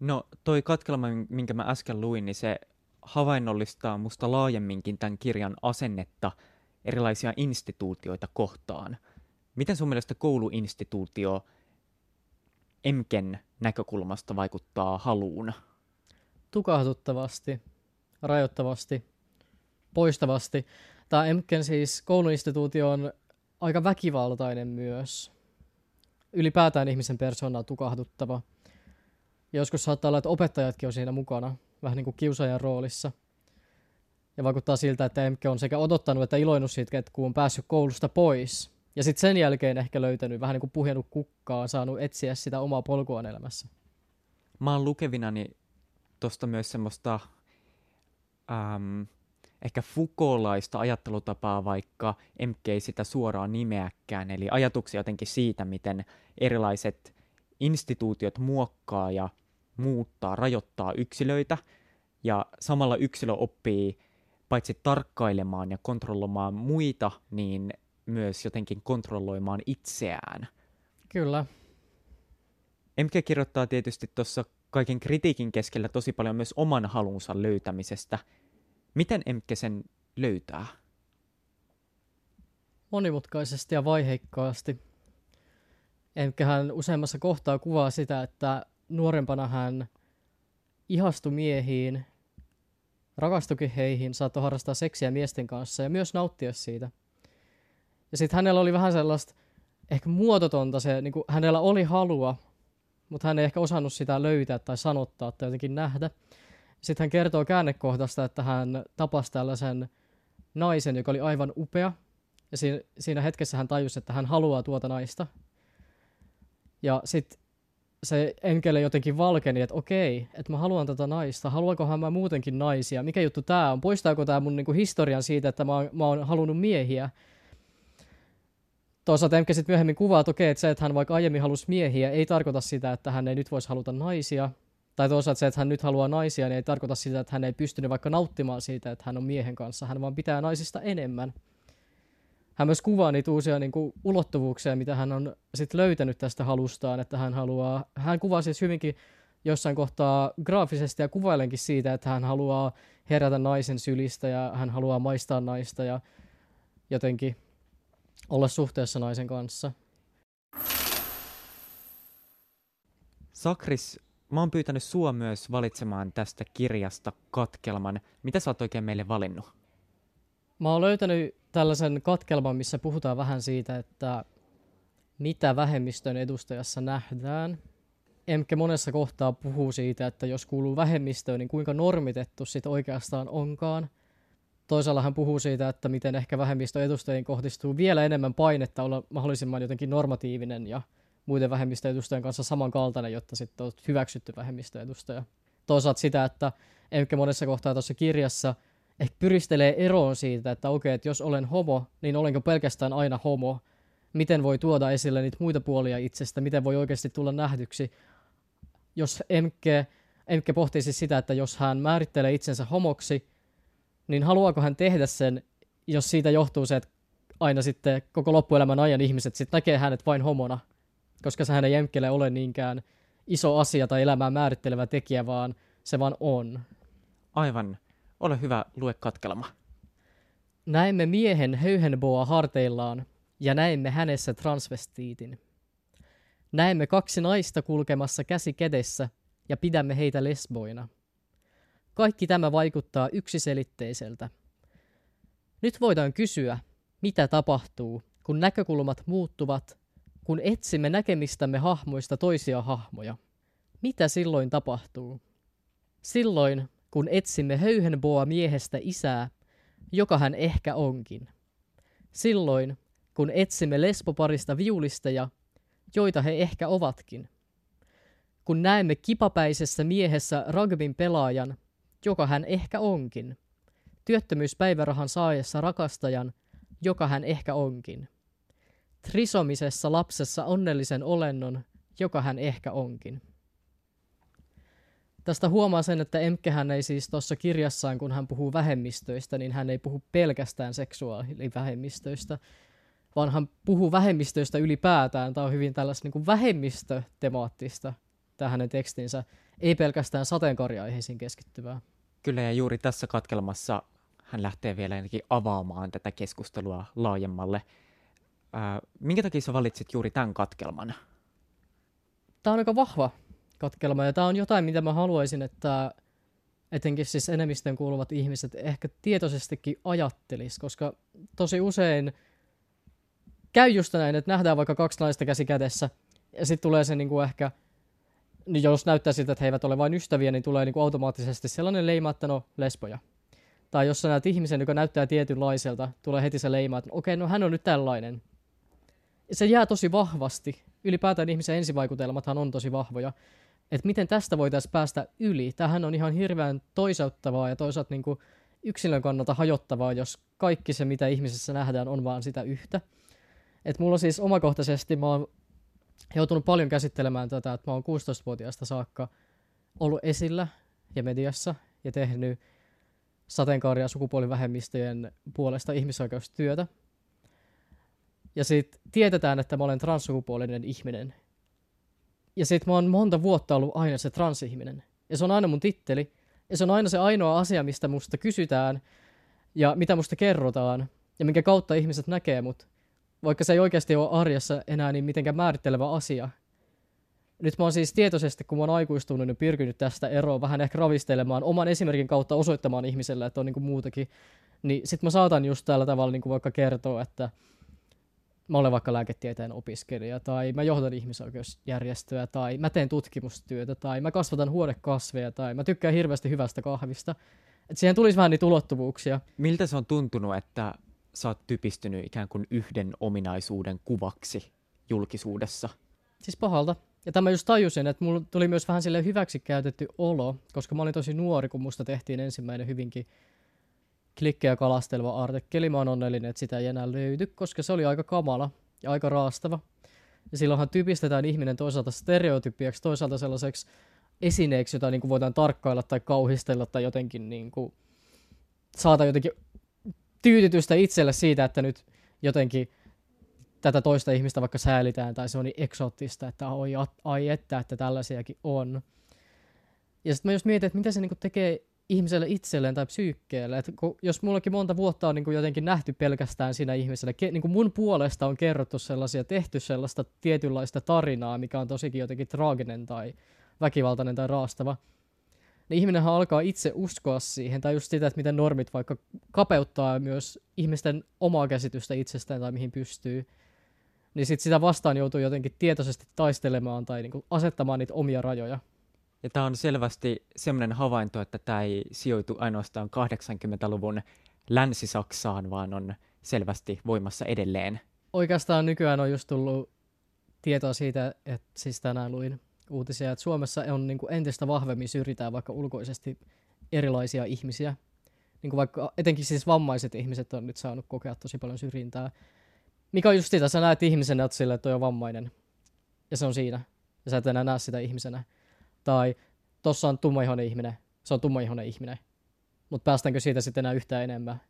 No, toi katkelma, minkä mä äsken luin, niin se havainnollistaa musta laajemminkin tämän kirjan asennetta erilaisia instituutioita kohtaan. Miten sun mielestä kouluinstituutio Emken näkökulmasta vaikuttaa haluun?
Tukahduttavasti, rajoittavasti, poistavasti. Tämä Emken siis kouluinstituutio on aika väkivaltainen myös. Ylipäätään ihmisen persoona on tukahduttava. Joskus saattaa olla, että opettajatkin on siinä mukana, vähän niin kuin kiusaajan roolissa. Ja vaikuttaa siltä, että Emke on sekä odottanut että iloinut siitä, että kun on päässyt koulusta pois – ja sitten sen jälkeen ehkä löytänyt, vähän niin kuin puhjennut kukkaa, saanut etsiä sitä omaa polkuaan elämässä.
Mä oon lukevinani tuosta myös semmoista äm, ehkä fukolaista ajattelutapaa, vaikka MK ei sitä suoraan nimeäkään, eli ajatuksia jotenkin siitä, miten erilaiset instituutiot muokkaa ja muuttaa, rajoittaa yksilöitä, ja samalla yksilö oppii paitsi tarkkailemaan ja kontrolloimaan muita, niin myös jotenkin kontrolloimaan itseään.
Kyllä.
MK kirjoittaa tietysti tuossa kaiken kritiikin keskellä tosi paljon myös oman halunsa löytämisestä. Miten MK sen löytää?
Monimutkaisesti ja vaiheikkaasti. hän useammassa kohtaa kuvaa sitä, että nuorempana hän ihastui miehiin, rakastukin heihin, saattoi harrastaa seksiä miesten kanssa ja myös nauttia siitä – ja sitten hänellä oli vähän sellaista ehkä muototonta se, niin kuin hänellä oli halua, mutta hän ei ehkä osannut sitä löytää tai sanottaa tai jotenkin nähdä. Sitten hän kertoo käännekohdasta, että hän tapasi tällaisen naisen, joka oli aivan upea. Ja siinä, siinä hetkessä hän tajusi, että hän haluaa tuota naista. Ja sitten se enkele jotenkin valkeni, että okei, että mä haluan tätä naista, haluankohan mä muutenkin naisia, mikä juttu tää on, poistaako tää mun niinku historian siitä, että mä oon, mä oon halunnut miehiä, Toisaalta Emke sitten myöhemmin kuvaa, että okei, että se, että hän vaikka aiemmin halusi miehiä, ei tarkoita sitä, että hän ei nyt voisi haluta naisia. Tai toisaalta se, että hän nyt haluaa naisia, niin ei tarkoita sitä, että hän ei pystynyt vaikka nauttimaan siitä, että hän on miehen kanssa. Hän vaan pitää naisista enemmän. Hän myös kuvaa niitä uusia niin kuin, ulottuvuuksia, mitä hän on sit löytänyt tästä halustaan, että hän haluaa, hän kuvaa siis hyvinkin jossain kohtaa graafisesti ja kuvailenkin siitä, että hän haluaa herätä naisen sylistä ja hän haluaa maistaa naista ja jotenkin olla suhteessa naisen kanssa.
Sakris, mä oon pyytänyt sua myös valitsemaan tästä kirjasta katkelman. Mitä sä oot oikein meille valinnut?
Mä oon löytänyt tällaisen katkelman, missä puhutaan vähän siitä, että mitä vähemmistön edustajassa nähdään. Emke monessa kohtaa puhuu siitä, että jos kuuluu vähemmistöön, niin kuinka normitettu sit oikeastaan onkaan. Toisaalla hän puhuu siitä, että miten ehkä vähemmistön edustajiin kohdistuu vielä enemmän painetta olla mahdollisimman jotenkin normatiivinen ja muiden vähemmistöedustajien kanssa samankaltainen, jotta sitten olet hyväksytty vähemmistöedustaja. Toisaalta sitä, että Emke monessa kohtaa tuossa kirjassa – ehkä pyristelee eroon siitä, että okei, että jos olen homo, niin olenko pelkästään aina homo? Miten voi tuoda esille niitä muita puolia itsestä? Miten voi oikeasti tulla nähdyksi? Jos Emke, Emke pohtii siis sitä, että jos hän määrittelee itsensä homoksi, niin haluaako hän tehdä sen, jos siitä johtuu se, että aina sitten koko loppuelämän ajan ihmiset sitten näkee hänet vain homona, koska sehän ei Emkelle ole niinkään iso asia tai elämää määrittelevä tekijä, vaan se vaan on.
Aivan. Ole hyvä, lue katkelma.
Näemme miehen höyhenboa harteillaan ja näemme hänessä transvestiitin. Näemme kaksi naista kulkemassa käsi kädessä ja pidämme heitä lesboina. Kaikki tämä vaikuttaa yksiselitteiseltä. Nyt voidaan kysyä, mitä tapahtuu, kun näkökulmat muuttuvat, kun etsimme näkemistämme hahmoista toisia hahmoja. Mitä silloin tapahtuu? Silloin kun etsimme höyhenboa miehestä isää, joka hän ehkä onkin. Silloin, kun etsimme lesboparista viulisteja, joita he ehkä ovatkin. Kun näemme kipapäisessä miehessä rugbyn pelaajan, joka hän ehkä onkin. Työttömyyspäivärahan saajassa rakastajan, joka hän ehkä onkin. Trisomisessa lapsessa onnellisen olennon, joka hän ehkä onkin. Tästä huomaa sen, että Emkehän ei siis tuossa kirjassaan, kun hän puhuu vähemmistöistä, niin hän ei puhu pelkästään seksuaalivähemmistöistä, vaan hän puhuu vähemmistöistä ylipäätään. Tämä on hyvin tällaista niin kuin vähemmistötemaattista, tämä hänen tekstinsä, ei pelkästään sateenkaariaiheisiin keskittyvää.
Kyllä, ja juuri tässä katkelmassa hän lähtee vielä jotenkin avaamaan tätä keskustelua laajemmalle. Ää, minkä takia sä valitsit juuri tämän katkelman?
Tämä on aika vahva katkelma. Ja tämä on jotain, mitä mä haluaisin, että etenkin siis enemmistön kuuluvat ihmiset ehkä tietoisestikin ajattelis, koska tosi usein käy just näin, että nähdään vaikka kaksi naista käsi kädessä, ja sitten tulee se niinku ehkä, niin jos näyttää siltä, että he eivät ole vain ystäviä, niin tulee niinku automaattisesti sellainen leima, että no, lesboja. Tai jos sä näet ihmisen, joka näyttää tietynlaiselta, tulee heti se leima, että okei, okay, no hän on nyt tällainen. Se jää tosi vahvasti. Ylipäätään ihmisen ensivaikutelmathan on tosi vahvoja että miten tästä voitaisiin päästä yli. Tähän on ihan hirveän toisauttavaa ja toisaalta niin kuin yksilön kannalta hajottavaa, jos kaikki se, mitä ihmisessä nähdään, on vaan sitä yhtä. Et mulla siis omakohtaisesti, mä oon joutunut paljon käsittelemään tätä, että mä oon 16-vuotiaasta saakka ollut esillä ja mediassa ja tehnyt sateenkaari- ja sukupuolivähemmistöjen puolesta ihmisoikeustyötä. Ja sitten tiedetään, että mä olen transsukupuolinen ihminen ja sit mä oon monta vuotta ollut aina se transihminen. Ja se on aina mun titteli. Ja se on aina se ainoa asia, mistä musta kysytään ja mitä musta kerrotaan ja minkä kautta ihmiset näkee mut. Vaikka se ei oikeasti ole arjessa enää niin mitenkään määrittelevä asia. Nyt mä oon siis tietoisesti, kun mä oon aikuistunut, niin pyrkinyt tästä eroon vähän ehkä ravistelemaan oman esimerkin kautta osoittamaan ihmiselle, että on niin kuin muutakin. Niin sit mä saatan just tällä tavalla niin kuin vaikka kertoa, että mä olen vaikka lääketieteen opiskelija, tai mä johdan ihmisoikeusjärjestöä, tai mä teen tutkimustyötä, tai mä kasvatan huonekasveja, tai mä tykkään hirveästi hyvästä kahvista. Et siihen tulisi vähän niitä ulottuvuuksia.
Miltä se on tuntunut, että sä oot typistynyt ikään kuin yhden ominaisuuden kuvaksi julkisuudessa?
Siis pahalta. Ja tämä just tajusin, että mulla tuli myös vähän sille hyväksi käytetty olo, koska mä olin tosi nuori, kun musta tehtiin ensimmäinen hyvinkin klikkejä kalasteleva artikkeli. Mä oon onnellinen, että sitä ei enää löydy, koska se oli aika kamala ja aika raastava. Ja silloinhan typistetään ihminen toisaalta stereotypiaksi, toisaalta sellaiseksi esineeksi, jota niin kuin voidaan tarkkailla tai kauhistella tai jotenkin niin kuin saada jotenkin tyydytystä itselle siitä, että nyt jotenkin tätä toista ihmistä vaikka säälitään tai se on niin eksoottista, että oi, ai että, että tällaisiakin on. Ja sitten mä just mietin, että mitä se niinku tekee ihmiselle itselleen tai psyykkeelle. Et kun, jos mullakin monta vuotta on niinku jotenkin nähty pelkästään siinä ihmisellä, ke, niinku mun puolesta on kerrottu sellaisia, tehty sellaista tietynlaista tarinaa, mikä on tosikin jotenkin traaginen tai väkivaltainen tai raastava, niin ihminenhän alkaa itse uskoa siihen, tai just sitä, että miten normit vaikka kapeuttaa myös ihmisten omaa käsitystä itsestään tai mihin pystyy, niin sit sitä vastaan joutuu jotenkin tietoisesti taistelemaan tai niinku asettamaan niitä omia rajoja.
Ja tämä on selvästi sellainen havainto, että tämä ei sijoitu ainoastaan 80-luvun Länsi-Saksaan, vaan on selvästi voimassa edelleen.
Oikeastaan nykyään on just tullut tietoa siitä, että siis tänään luin uutisia, että Suomessa on niin kuin entistä vahvemmin syrjitään vaikka ulkoisesti erilaisia ihmisiä. Niin kuin vaikka etenkin siis vammaiset ihmiset on nyt saanut kokea tosi paljon syrjintää. Mikä on just sitä, sä näet ihmisen, että sille, että toi on vammainen. Ja se on siinä. Ja sä et enää näe sitä ihmisenä. Tai tossa on tummaihoinen ihminen. Se on tummaihoinen ihminen. Mutta päästäänkö siitä sitten enää yhtään enemmän,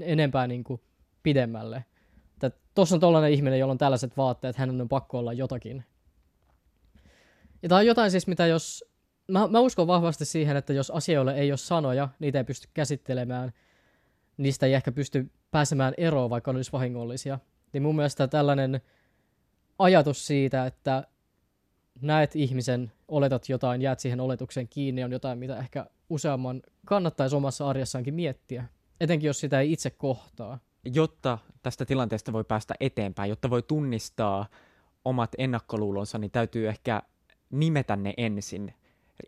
enempää niin kuin pidemmälle? Tuossa on tollainen ihminen, jolla on tällaiset vaatteet, hänen on pakko olla jotakin. Ja tämä on jotain siis, mitä jos... Mä, mä uskon vahvasti siihen, että jos asioille ei ole sanoja, niitä ei pysty käsittelemään, niistä ei ehkä pysty pääsemään eroon, vaikka ne olisi vahingollisia. Niin mun mielestä tällainen ajatus siitä, että näet ihmisen, oletat jotain, jäät siihen oletukseen kiinni, on jotain, mitä ehkä useamman kannattaisi omassa arjessaankin miettiä. Etenkin jos sitä ei itse kohtaa.
Jotta tästä tilanteesta voi päästä eteenpäin, jotta voi tunnistaa omat ennakkoluulonsa, niin täytyy ehkä nimetä ne ensin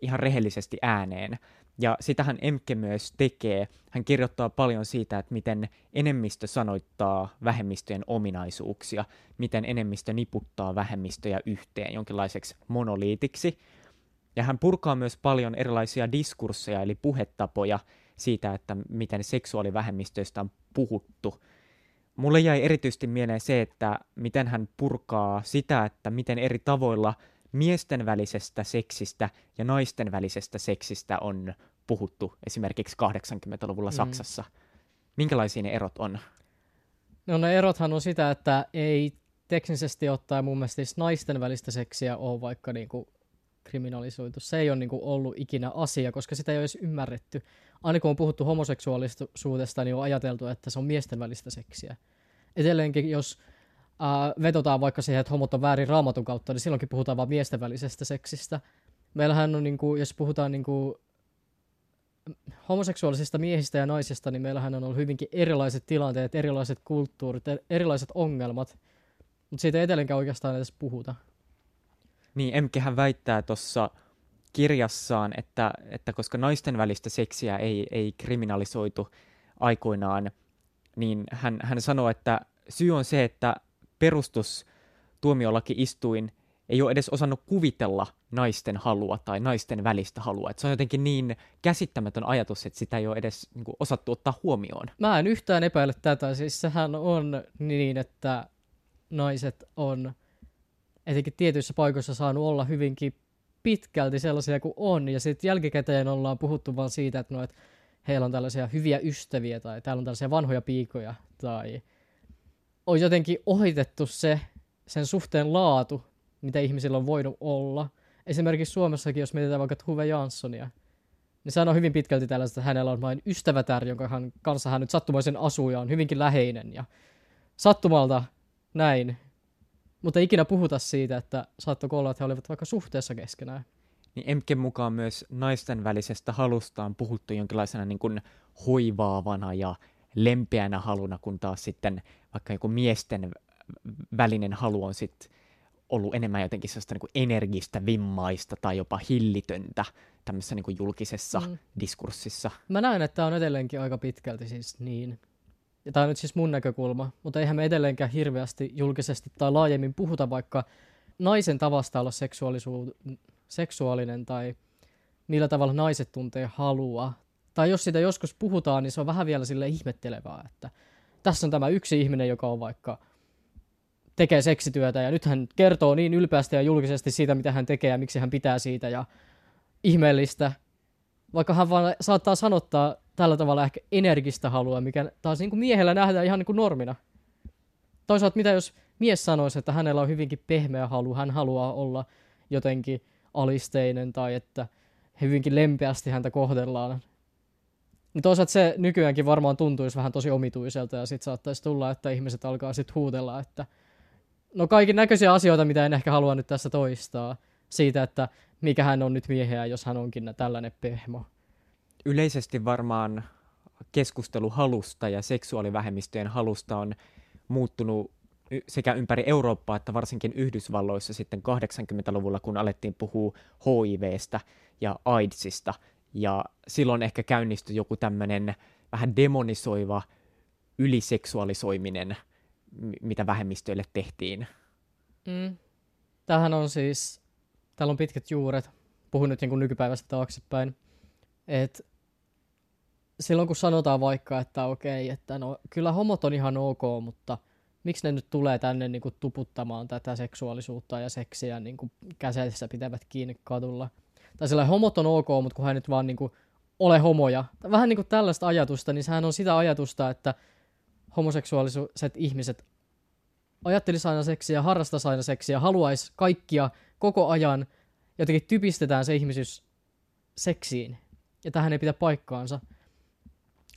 ihan rehellisesti ääneen. Ja sitähän Emke myös tekee. Hän kirjoittaa paljon siitä, että miten enemmistö sanoittaa vähemmistöjen ominaisuuksia, miten enemmistö niputtaa vähemmistöjä yhteen jonkinlaiseksi monoliitiksi. Ja hän purkaa myös paljon erilaisia diskursseja, eli puhetapoja siitä, että miten seksuaalivähemmistöistä on puhuttu. Mulle jäi erityisesti mieleen se, että miten hän purkaa sitä, että miten eri tavoilla – miesten välisestä seksistä ja naisten välisestä seksistä on puhuttu esimerkiksi 80-luvulla mm. Saksassa. Minkälaisia ne erot on?
No ne erothan on sitä, että ei teknisesti ottaen mun mielestä naisten välistä seksiä ole vaikka niinku kriminalisoitu. Se ei ole niinku ollut ikinä asia, koska sitä ei ole edes ymmärretty. Aina kun on puhuttu homoseksuaalisuudesta, niin on ajateltu, että se on miesten välistä seksiä. Edelleenkin, jos äh, vetotaan vaikka siihen, että homot on väärin raamatun kautta, niin silloinkin puhutaan vain miesten välisestä seksistä. Meillähän on, niin kuin, jos puhutaan niin kuin, homoseksuaalisista miehistä ja naisista, niin meillähän on ollut hyvinkin erilaiset tilanteet, erilaiset kulttuurit, erilaiset ongelmat, mutta siitä ei edelleenkään oikeastaan edes puhuta.
Niin, Emkehän väittää tuossa kirjassaan, että, että koska naisten välistä seksiä ei, ei kriminalisoitu aikoinaan, niin hän, hän sanoo, että syy on se, että perustustuomiolaki-istuin ei ole edes osannut kuvitella naisten halua tai naisten välistä halua. Et se on jotenkin niin käsittämätön ajatus, että sitä ei ole edes niin kuin, osattu ottaa huomioon.
Mä en yhtään epäile tätä. Siis sehän on niin, että naiset on etenkin tietyissä paikoissa saanut olla hyvinkin pitkälti sellaisia kuin on. Ja sitten jälkikäteen ollaan puhuttu vaan siitä, että, no, että heillä on tällaisia hyviä ystäviä tai täällä on tällaisia vanhoja piikoja tai on jotenkin ohitettu se, sen suhteen laatu, mitä ihmisillä on voinut olla. Esimerkiksi Suomessakin, jos mietitään vaikka Huve Janssonia, niin sehän on hyvin pitkälti tällaista, että hänellä on vain ystävätär, jonka hän, kanssa hän nyt sattumoisen asuu ja on hyvinkin läheinen. Ja sattumalta näin. Mutta ikinä puhuta siitä, että saattoiko olla, että he olivat vaikka suhteessa keskenään.
Niin Emken mukaan myös naisten välisestä halusta on puhuttu jonkinlaisena niin kuin hoivaavana ja lempeänä haluna, kun taas sitten vaikka joku miesten välinen halu on sitten ollut enemmän jotenkin sellaista niin kuin energistä, vimmaista tai jopa hillitöntä tämmöisessä niin kuin julkisessa mm. diskurssissa.
Mä näen, että tämä on edelleenkin aika pitkälti siis niin. Ja tämä on nyt siis mun näkökulma, mutta eihän me edelleenkään hirveästi julkisesti tai laajemmin puhuta vaikka naisen tavasta olla seksuaalinen tai millä tavalla naiset tuntee halua tai jos siitä joskus puhutaan, niin se on vähän vielä sille ihmettelevää, että tässä on tämä yksi ihminen, joka on vaikka tekee seksityötä ja nyt hän kertoo niin ylpeästi ja julkisesti siitä, mitä hän tekee ja miksi hän pitää siitä ja ihmeellistä, vaikka hän vaan saattaa sanottaa tällä tavalla ehkä energistä halua, mikä taas niin kuin miehellä nähdään ihan niin kuin normina. Toisaalta mitä jos mies sanoisi, että hänellä on hyvinkin pehmeä halu, hän haluaa olla jotenkin alisteinen tai että hyvinkin lempeästi häntä kohdellaan. Toisaalta se nykyäänkin varmaan tuntuisi vähän tosi omituiselta ja sitten saattaisi tulla, että ihmiset alkaa sitten huudella, että no kaikki näköisiä asioita, mitä en ehkä halua nyt tässä toistaa siitä, että mikä hän on nyt mieheä, jos hän onkin tällainen pehmo.
Yleisesti varmaan keskustelu halusta ja seksuaalivähemmistöjen halusta on muuttunut sekä ympäri Eurooppaa että varsinkin Yhdysvalloissa sitten 80-luvulla, kun alettiin puhua HIVstä ja AIDSista. Ja silloin ehkä käynnistyi joku tämmöinen vähän demonisoiva yliseksuaalisoiminen, mitä vähemmistöille tehtiin.
Mm. Tämähän on siis, täällä on pitkät juuret, puhun nyt niin nykypäivästä taaksepäin, että silloin kun sanotaan vaikka, että okei, että no kyllä homot on ihan ok, mutta miksi ne nyt tulee tänne niin kuin tuputtamaan tätä seksuaalisuutta ja seksiä niin kuin käsissä pitävät kiinni kadulla. Tai sillä homot on ok, mutta kun hän nyt vaan niin kuin ole homoja. Vähän niin kuin tällaista ajatusta, niin sehän on sitä ajatusta, että homoseksuaaliset ihmiset ajattelisi aina seksiä, harrastaisi aina seksiä, haluaisi kaikkia koko ajan, jotenkin typistetään se ihmisyys seksiin. Ja tähän ei pidä paikkaansa.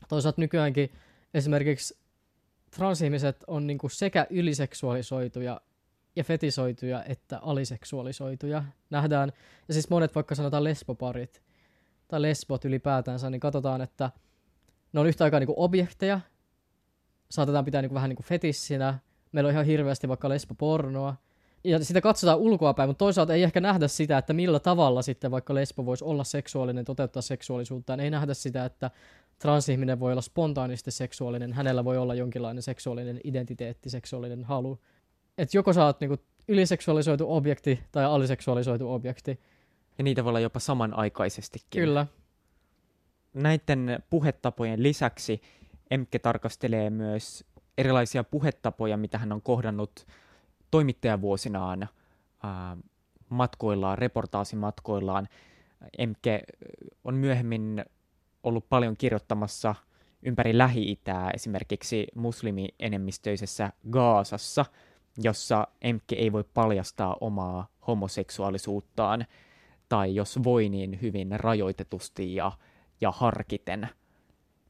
Toisaalta nykyäänkin esimerkiksi transihmiset on niinku sekä yliseksuaalisoituja ja fetisoituja että aliseksuaalisoituja. Nähdään, ja siis monet vaikka sanotaan lesboparit tai lesbot ylipäätänsä, niin katsotaan, että ne on yhtä aikaa niinku objekteja, saatetaan pitää niinku vähän niinku fetissinä, meillä on ihan hirveästi vaikka lesbopornoa, ja sitä katsotaan ulkoapäin, mutta toisaalta ei ehkä nähdä sitä, että millä tavalla sitten vaikka lesbo voisi olla seksuaalinen, toteuttaa seksuaalisuuttaan. Ei nähdä sitä, että transihminen voi olla spontaanisti seksuaalinen, hänellä voi olla jonkinlainen seksuaalinen identiteetti, seksuaalinen halu. Että joko sä oot niinku yliseksuaalisoitu objekti tai aliseksuaalisoitu objekti.
Ja niitä voi olla jopa samanaikaisestikin.
Kyllä.
Näiden puhetapojen lisäksi Emke tarkastelee myös erilaisia puhetapoja, mitä hän on kohdannut toimittajavuosinaan ää, matkoillaan, reportaasimatkoillaan. Emke on myöhemmin ollut paljon kirjoittamassa ympäri Lähi-Itää, esimerkiksi muslimienemmistöisessä Gaasassa, jossa Emke ei voi paljastaa omaa homoseksuaalisuuttaan, tai jos voi, niin hyvin rajoitetusti ja, ja harkiten.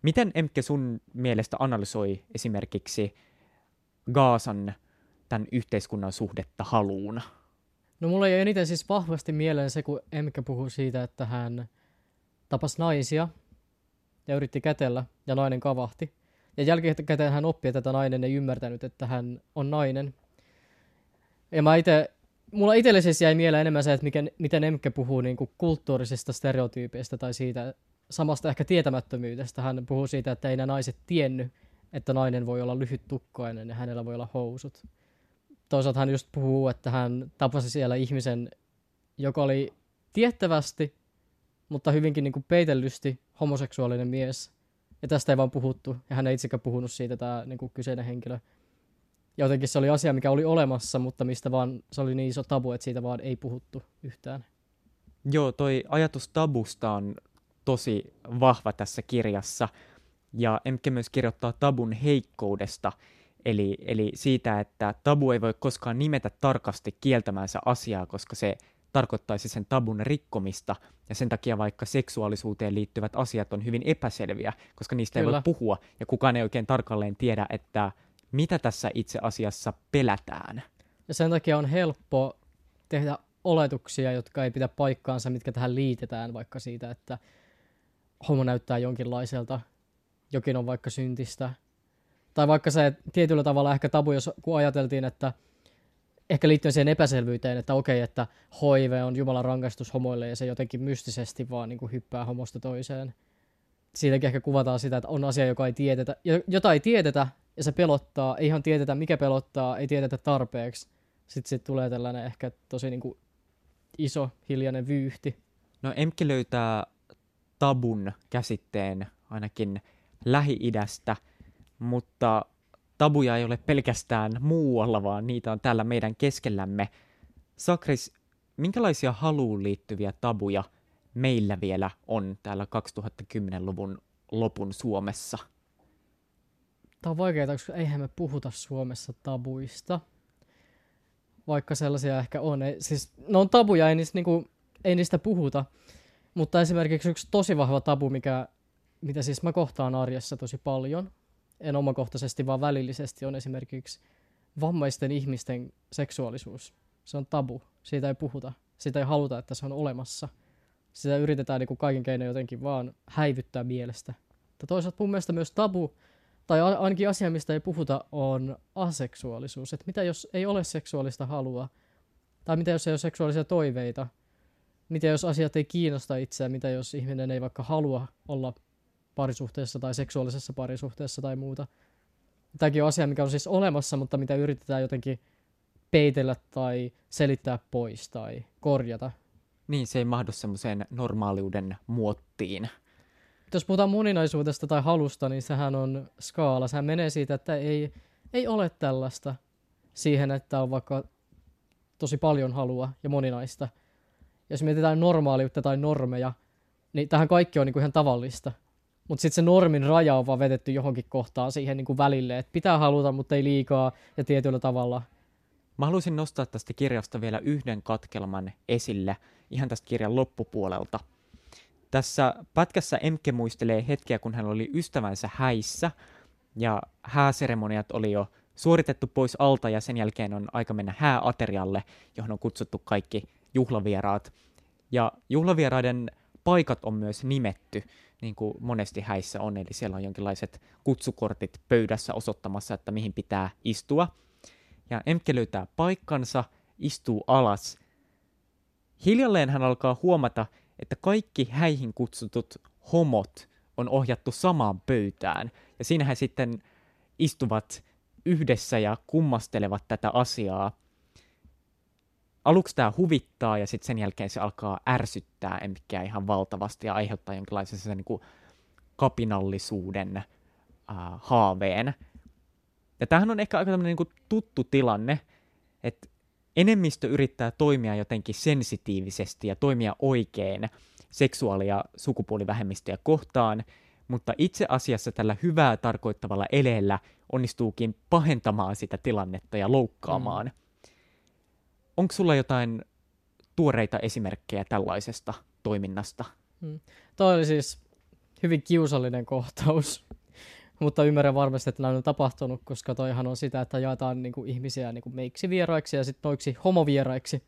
Miten Emke sun mielestä analysoi esimerkiksi Gaasan tämän yhteiskunnan suhdetta haluun?
No mulla ei eniten siis vahvasti mieleen se, kun Emke puhuu siitä, että hän tapasi naisia ja yritti kätellä, ja nainen kavahti. Ja jälkikäteen hän oppi, että nainen ei ymmärtänyt, että hän on nainen. Ja mä ite, mulla itselle siis jäi mieleen enemmän se, että miten, miten Emke puhuu niin kuin kulttuurisista stereotyypeistä tai siitä samasta ehkä tietämättömyydestä. Hän puhuu siitä, että ei nämä naiset tiennyt, että nainen voi olla lyhyt tukkoinen ja hänellä voi olla housut. Toisaalta hän just puhuu, että hän tapasi siellä ihmisen, joka oli tiettävästi mutta hyvinkin niin kuin peitellysti homoseksuaalinen mies. Ja tästä ei vaan puhuttu, ja hän ei itsekään puhunut siitä, tämä niin kuin kyseinen henkilö. Ja jotenkin se oli asia, mikä oli olemassa, mutta mistä vaan, se oli niin iso tabu, että siitä vaan ei puhuttu yhtään.
Joo, toi ajatus tabusta on tosi vahva tässä kirjassa. Ja Emke myös kirjoittaa tabun heikkoudesta, eli, eli siitä, että tabu ei voi koskaan nimetä tarkasti kieltämänsä asiaa, koska se tarkoittaisi sen tabun rikkomista, ja sen takia vaikka seksuaalisuuteen liittyvät asiat on hyvin epäselviä, koska niistä Kyllä. ei voi puhua, ja kukaan ei oikein tarkalleen tiedä, että mitä tässä itse asiassa pelätään.
Ja sen takia on helppo tehdä oletuksia, jotka ei pidä paikkaansa, mitkä tähän liitetään, vaikka siitä, että homo näyttää jonkinlaiselta, jokin on vaikka syntistä. Tai vaikka se tietyllä tavalla ehkä tabu, jos kun ajateltiin, että ehkä liittyen siihen epäselvyyteen, että okei, että HIV on Jumalan rangaistus homoille ja se jotenkin mystisesti vaan niin kuin hyppää homosta toiseen. Siitäkin ehkä kuvataan sitä, että on asia, joka ei tiedetä, jota ei tiedetä ja se pelottaa, ei ihan tiedetä mikä pelottaa, ei tiedetä tarpeeksi. Sitten sit tulee tällainen ehkä tosi niin kuin iso hiljainen vyyhti.
No Emke löytää tabun käsitteen ainakin Lähi-idästä, mutta tabuja ei ole pelkästään muualla, vaan niitä on täällä meidän keskellämme. Sakris, minkälaisia haluun liittyviä tabuja meillä vielä on täällä 2010-luvun lopun Suomessa?
Tämä on vaikeaa, koska eihän me puhuta Suomessa tabuista. Vaikka sellaisia ehkä on. Ei, siis, ne on tabuja, ei niistä, niinku, ei niistä puhuta. Mutta esimerkiksi yksi tosi vahva tabu, mikä, mitä siis mä kohtaan arjessa tosi paljon, en omakohtaisesti, vaan välillisesti, on esimerkiksi vammaisten ihmisten seksuaalisuus. Se on tabu. Siitä ei puhuta. Siitä ei haluta, että se on olemassa. Sitä yritetään niin kuin kaiken keinoin jotenkin vaan häivyttää mielestä. Mutta toisaalta mun mielestä myös tabu, tai ainakin asia, mistä ei puhuta, on aseksuaalisuus. Että mitä jos ei ole seksuaalista halua, tai mitä jos ei ole seksuaalisia toiveita, mitä jos asiat ei kiinnosta itseään, mitä jos ihminen ei vaikka halua olla parisuhteessa tai seksuaalisessa parisuhteessa tai muuta. Tämäkin on asia, mikä on siis olemassa, mutta mitä yritetään jotenkin peitellä tai selittää pois tai korjata.
Niin, se ei mahdu semmoiseen normaaliuden muottiin.
Jos puhutaan moninaisuudesta tai halusta, niin sehän on skaala. Sehän menee siitä, että ei, ei ole tällaista siihen, että on vaikka tosi paljon halua ja moninaista. Jos mietitään normaaliutta tai normeja, niin tähän kaikki on niinku ihan tavallista. Mutta sitten se normin raja on vaan vedetty johonkin kohtaan siihen niinku välille, että pitää haluta, mutta ei liikaa ja tietyllä tavalla –
Mä haluaisin nostaa tästä kirjasta vielä yhden katkelman esille ihan tästä kirjan loppupuolelta. Tässä pätkässä Emke muistelee hetkeä, kun hän oli ystävänsä häissä, ja hääseremoniat oli jo suoritettu pois alta, ja sen jälkeen on aika mennä hääaterialle, johon on kutsuttu kaikki juhlavieraat. Ja juhlavieraiden paikat on myös nimetty, niin kuin monesti häissä on, eli siellä on jonkinlaiset kutsukortit pöydässä osoittamassa, että mihin pitää istua – ja Emke löytää paikkansa, istuu alas. Hiljalleen hän alkaa huomata, että kaikki häihin kutsutut homot on ohjattu samaan pöytään. Ja siinä he sitten istuvat yhdessä ja kummastelevat tätä asiaa. Aluksi tämä huvittaa ja sitten sen jälkeen se alkaa ärsyttää Emkeä ihan valtavasti ja aiheuttaa jonkinlaisen niin kuin kapinallisuuden äh, haaveen. Ja tämähän on ehkä aika tämmöinen niin tuttu tilanne, että enemmistö yrittää toimia jotenkin sensitiivisesti ja toimia oikein seksuaali- ja sukupuolivähemmistöjä kohtaan, mutta itse asiassa tällä hyvää tarkoittavalla eleellä onnistuukin pahentamaan sitä tilannetta ja loukkaamaan. Mm. Onko sulla jotain tuoreita esimerkkejä tällaisesta toiminnasta?
Mm. Toi oli siis hyvin kiusallinen kohtaus mutta ymmärrän varmasti, että näin on tapahtunut, koska toihan on sitä, että jaetaan niin kuin, ihmisiä niin kuin meiksi vieraiksi ja sitten noiksi homovieraiksi.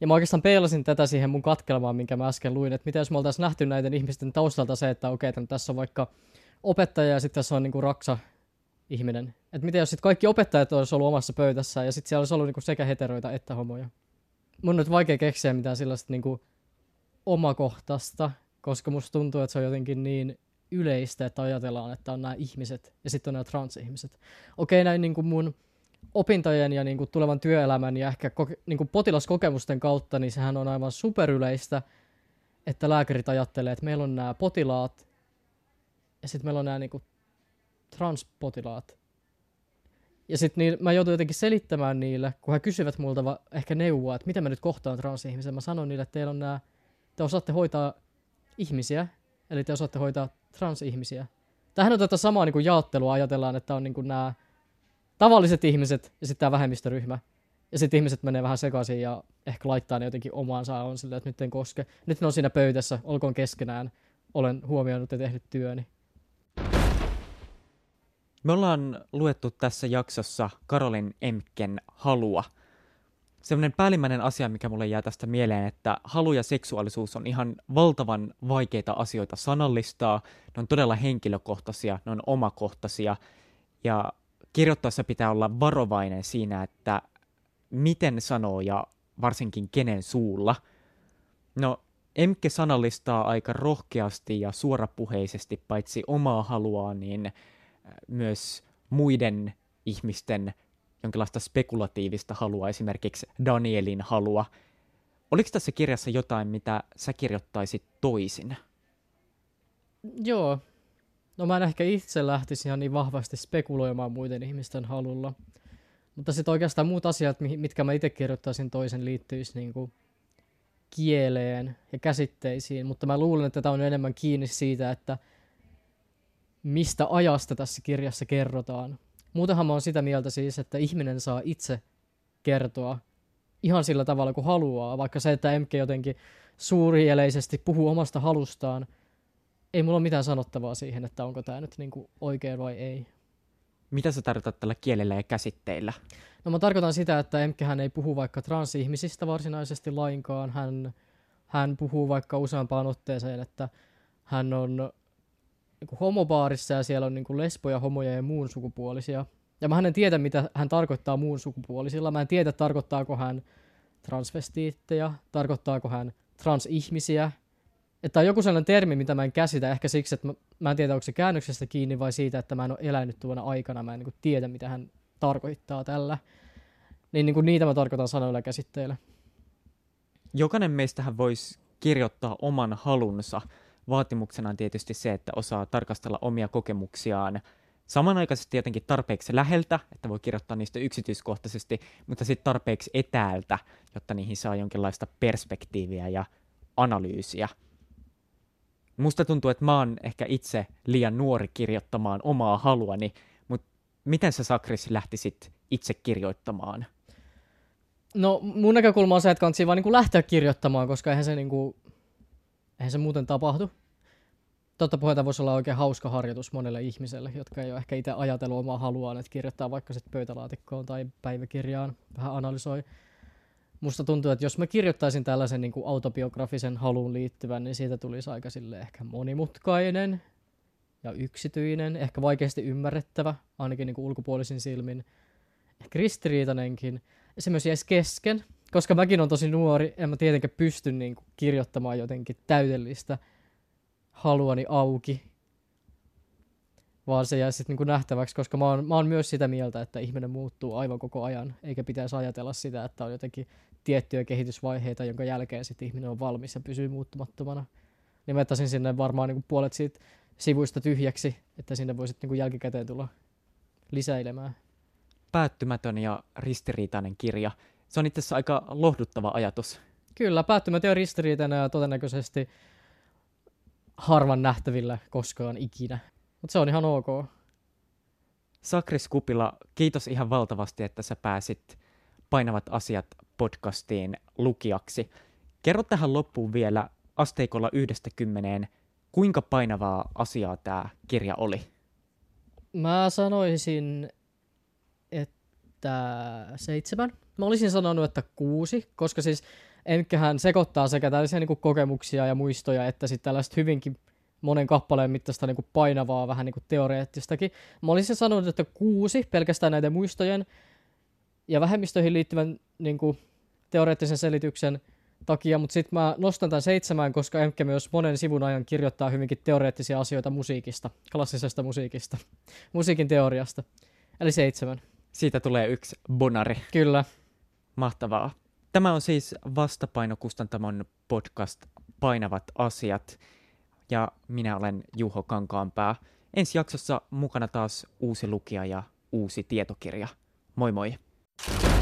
Ja mä oikeastaan peilasin tätä siihen mun katkelmaan, minkä mä äsken luin, että mitä jos me oltaisiin nähty näiden ihmisten taustalta se, että okei, okay, tässä on vaikka opettaja ja sitten tässä on niin kuin raksa ihminen. Että mitä jos sitten kaikki opettajat olisi ollut omassa pöydässä ja sitten siellä olisi ollut niin kuin sekä heteroita että homoja. Mun on nyt vaikea keksiä mitään sellaista niin kuin omakohtaista, koska musta tuntuu, että se on jotenkin niin yleistä, että ajatellaan, että on nämä ihmiset ja sitten on nämä transihmiset. Okei, näin niin kuin mun opintojen ja niin kuin tulevan työelämän ja ehkä koke- niin kuin potilaskokemusten kautta, niin sehän on aivan superyleistä, että lääkärit ajattelee, että meillä on nämä potilaat ja sitten meillä on nämä niin kuin transpotilaat. Ja sitten niin, mä joutun jotenkin selittämään niille, kun he kysyvät multa va- ehkä neuvoa, että miten mä nyt kohtaan transihmisen. Mä sanon niille, että teillä on nämä, te osaatte hoitaa ihmisiä, eli te osaatte hoitaa transihmisiä. Tähän on tätä samaa niin kuin jaottelua, ajatellaan, että on niin kuin nämä tavalliset ihmiset ja sitten tämä vähemmistöryhmä. Ja sitten ihmiset menee vähän sekaisin ja ehkä laittaa ne jotenkin omaansa on silleen, että nyt en koske. Nyt ne on siinä pöydässä, olkoon keskenään. Olen huomioinut ja tehnyt työni.
Me ollaan luettu tässä jaksossa Karolin Emken halua – semmoinen päällimmäinen asia, mikä mulle jää tästä mieleen, että halu ja seksuaalisuus on ihan valtavan vaikeita asioita sanallistaa, ne on todella henkilökohtaisia, ne on omakohtaisia, ja kirjoittaessa pitää olla varovainen siinä, että miten sanoo ja varsinkin kenen suulla. No, Emke sanallistaa aika rohkeasti ja suorapuheisesti paitsi omaa haluaa, niin äh, myös muiden ihmisten jonkinlaista spekulatiivista halua, esimerkiksi Danielin halua. Oliko tässä kirjassa jotain, mitä sä kirjoittaisit toisin?
Joo. No mä en ehkä itse lähtisi ihan niin vahvasti spekuloimaan muiden ihmisten halulla. Mutta sitten oikeastaan muut asiat, mitkä mä itse kirjoittaisin toisen, liittyisi niin kuin kieleen ja käsitteisiin, mutta mä luulen, että tämä on enemmän kiinni siitä, että mistä ajasta tässä kirjassa kerrotaan. Muutenhan mä oon sitä mieltä siis, että ihminen saa itse kertoa ihan sillä tavalla kuin haluaa, vaikka se, että MK jotenkin suurieleisesti puhuu omasta halustaan, ei mulla ole mitään sanottavaa siihen, että onko tämä nyt niinku oikein vai ei.
Mitä sä tarkoitat tällä kielellä ja käsitteillä?
No mä tarkoitan sitä, että hän ei puhu vaikka transihmisistä varsinaisesti lainkaan. Hän, hän puhuu vaikka useampaan otteeseen, että hän on niin homobaarissa ja siellä on niin kuin lesboja, homoja ja muun sukupuolisia. Ja mä en tiedä, mitä hän tarkoittaa muun sukupuolisilla. Mä en tiedä, tarkoittaako hän transvestiitteja, tarkoittaako hän transihmisiä. Että on joku sellainen termi, mitä mä en käsitä, ehkä siksi, että mä, mä en tiedä, onko se käännöksestä kiinni vai siitä, että mä en ole elänyt tuona aikana, mä en niin kuin tiedä, mitä hän tarkoittaa tällä. Niin, niin kuin niitä mä tarkoitan sanoilla käsitteillä.
Jokainen meistähän voisi kirjoittaa oman halunsa. Vaatimuksena on tietysti se, että osaa tarkastella omia kokemuksiaan samanaikaisesti tietenkin tarpeeksi läheltä, että voi kirjoittaa niistä yksityiskohtaisesti, mutta sitten tarpeeksi etäältä, jotta niihin saa jonkinlaista perspektiiviä ja analyysiä. Musta tuntuu, että mä oon ehkä itse liian nuori kirjoittamaan omaa haluani, mutta miten sä Sakris lähtisit itse kirjoittamaan?
No mun näkökulma on se, että kannattaa vaan niin lähteä kirjoittamaan, koska eihän se, niin kuin, eihän se muuten tapahdu. Totta puheita voisi olla oikein hauska harjoitus monelle ihmiselle, jotka ei ole ehkä itse ajatellut omaa haluaan, että kirjoittaa vaikka sitten pöytälaatikkoon tai päiväkirjaan, vähän analysoi. Musta tuntuu, että jos mä kirjoittaisin tällaisen niin kuin autobiografisen haluun liittyvän, niin siitä tulisi aika sille ehkä monimutkainen ja yksityinen, ehkä vaikeasti ymmärrettävä, ainakin niin kuin ulkopuolisin silmin, ehkä ristiriitainenkin. Se myös jäisi kesken, koska mäkin on tosi nuori, en mä tietenkään pysty niin kuin kirjoittamaan jotenkin täydellistä – haluani auki, vaan se jää sitten niinku nähtäväksi, koska mä oon, mä oon myös sitä mieltä, että ihminen muuttuu aivan koko ajan, eikä pitäisi ajatella sitä, että on jotenkin tiettyjä kehitysvaiheita, jonka jälkeen sitten ihminen on valmis ja pysyy muuttumattomana. Niin mä sinne varmaan niinku puolet siitä sivuista tyhjäksi, että sinne voisi niinku jälkikäteen tulla lisäilemään.
Päättymätön ja ristiriitainen kirja. Se on itse asiassa aika lohduttava ajatus.
Kyllä, päättymätön ja ristiriitainen ja todennäköisesti harvan nähtävillä koskaan ikinä. Mutta se on ihan ok.
Sakris Kupila, kiitos ihan valtavasti, että sä pääsit Painavat asiat podcastiin lukijaksi. Kerro tähän loppuun vielä asteikolla yhdestä kymmeneen, kuinka painavaa asiaa tämä kirja oli?
Mä sanoisin, että seitsemän. Mä olisin sanonut, että kuusi, koska siis Enkähän sekoittaa sekä tällaisia niin kuin kokemuksia ja muistoja, että sitten tällaista hyvinkin monen kappaleen mittaista niin kuin painavaa, vähän niin kuin teoreettistakin. Mä olisin sanonut, että kuusi pelkästään näiden muistojen ja vähemmistöihin liittyvän niin kuin, teoreettisen selityksen takia, mutta sitten mä nostan tämän seitsemään, koska Emke myös monen sivun ajan kirjoittaa hyvinkin teoreettisia asioita musiikista, klassisesta musiikista, musiikin teoriasta. Eli seitsemän.
Siitä tulee yksi bonari.
Kyllä.
Mahtavaa. Tämä on siis Vastapainokustantamon podcast Painavat asiat, ja minä olen Juho Kankaanpää. Ensi jaksossa mukana taas uusi lukija ja uusi tietokirja. Moi moi! You.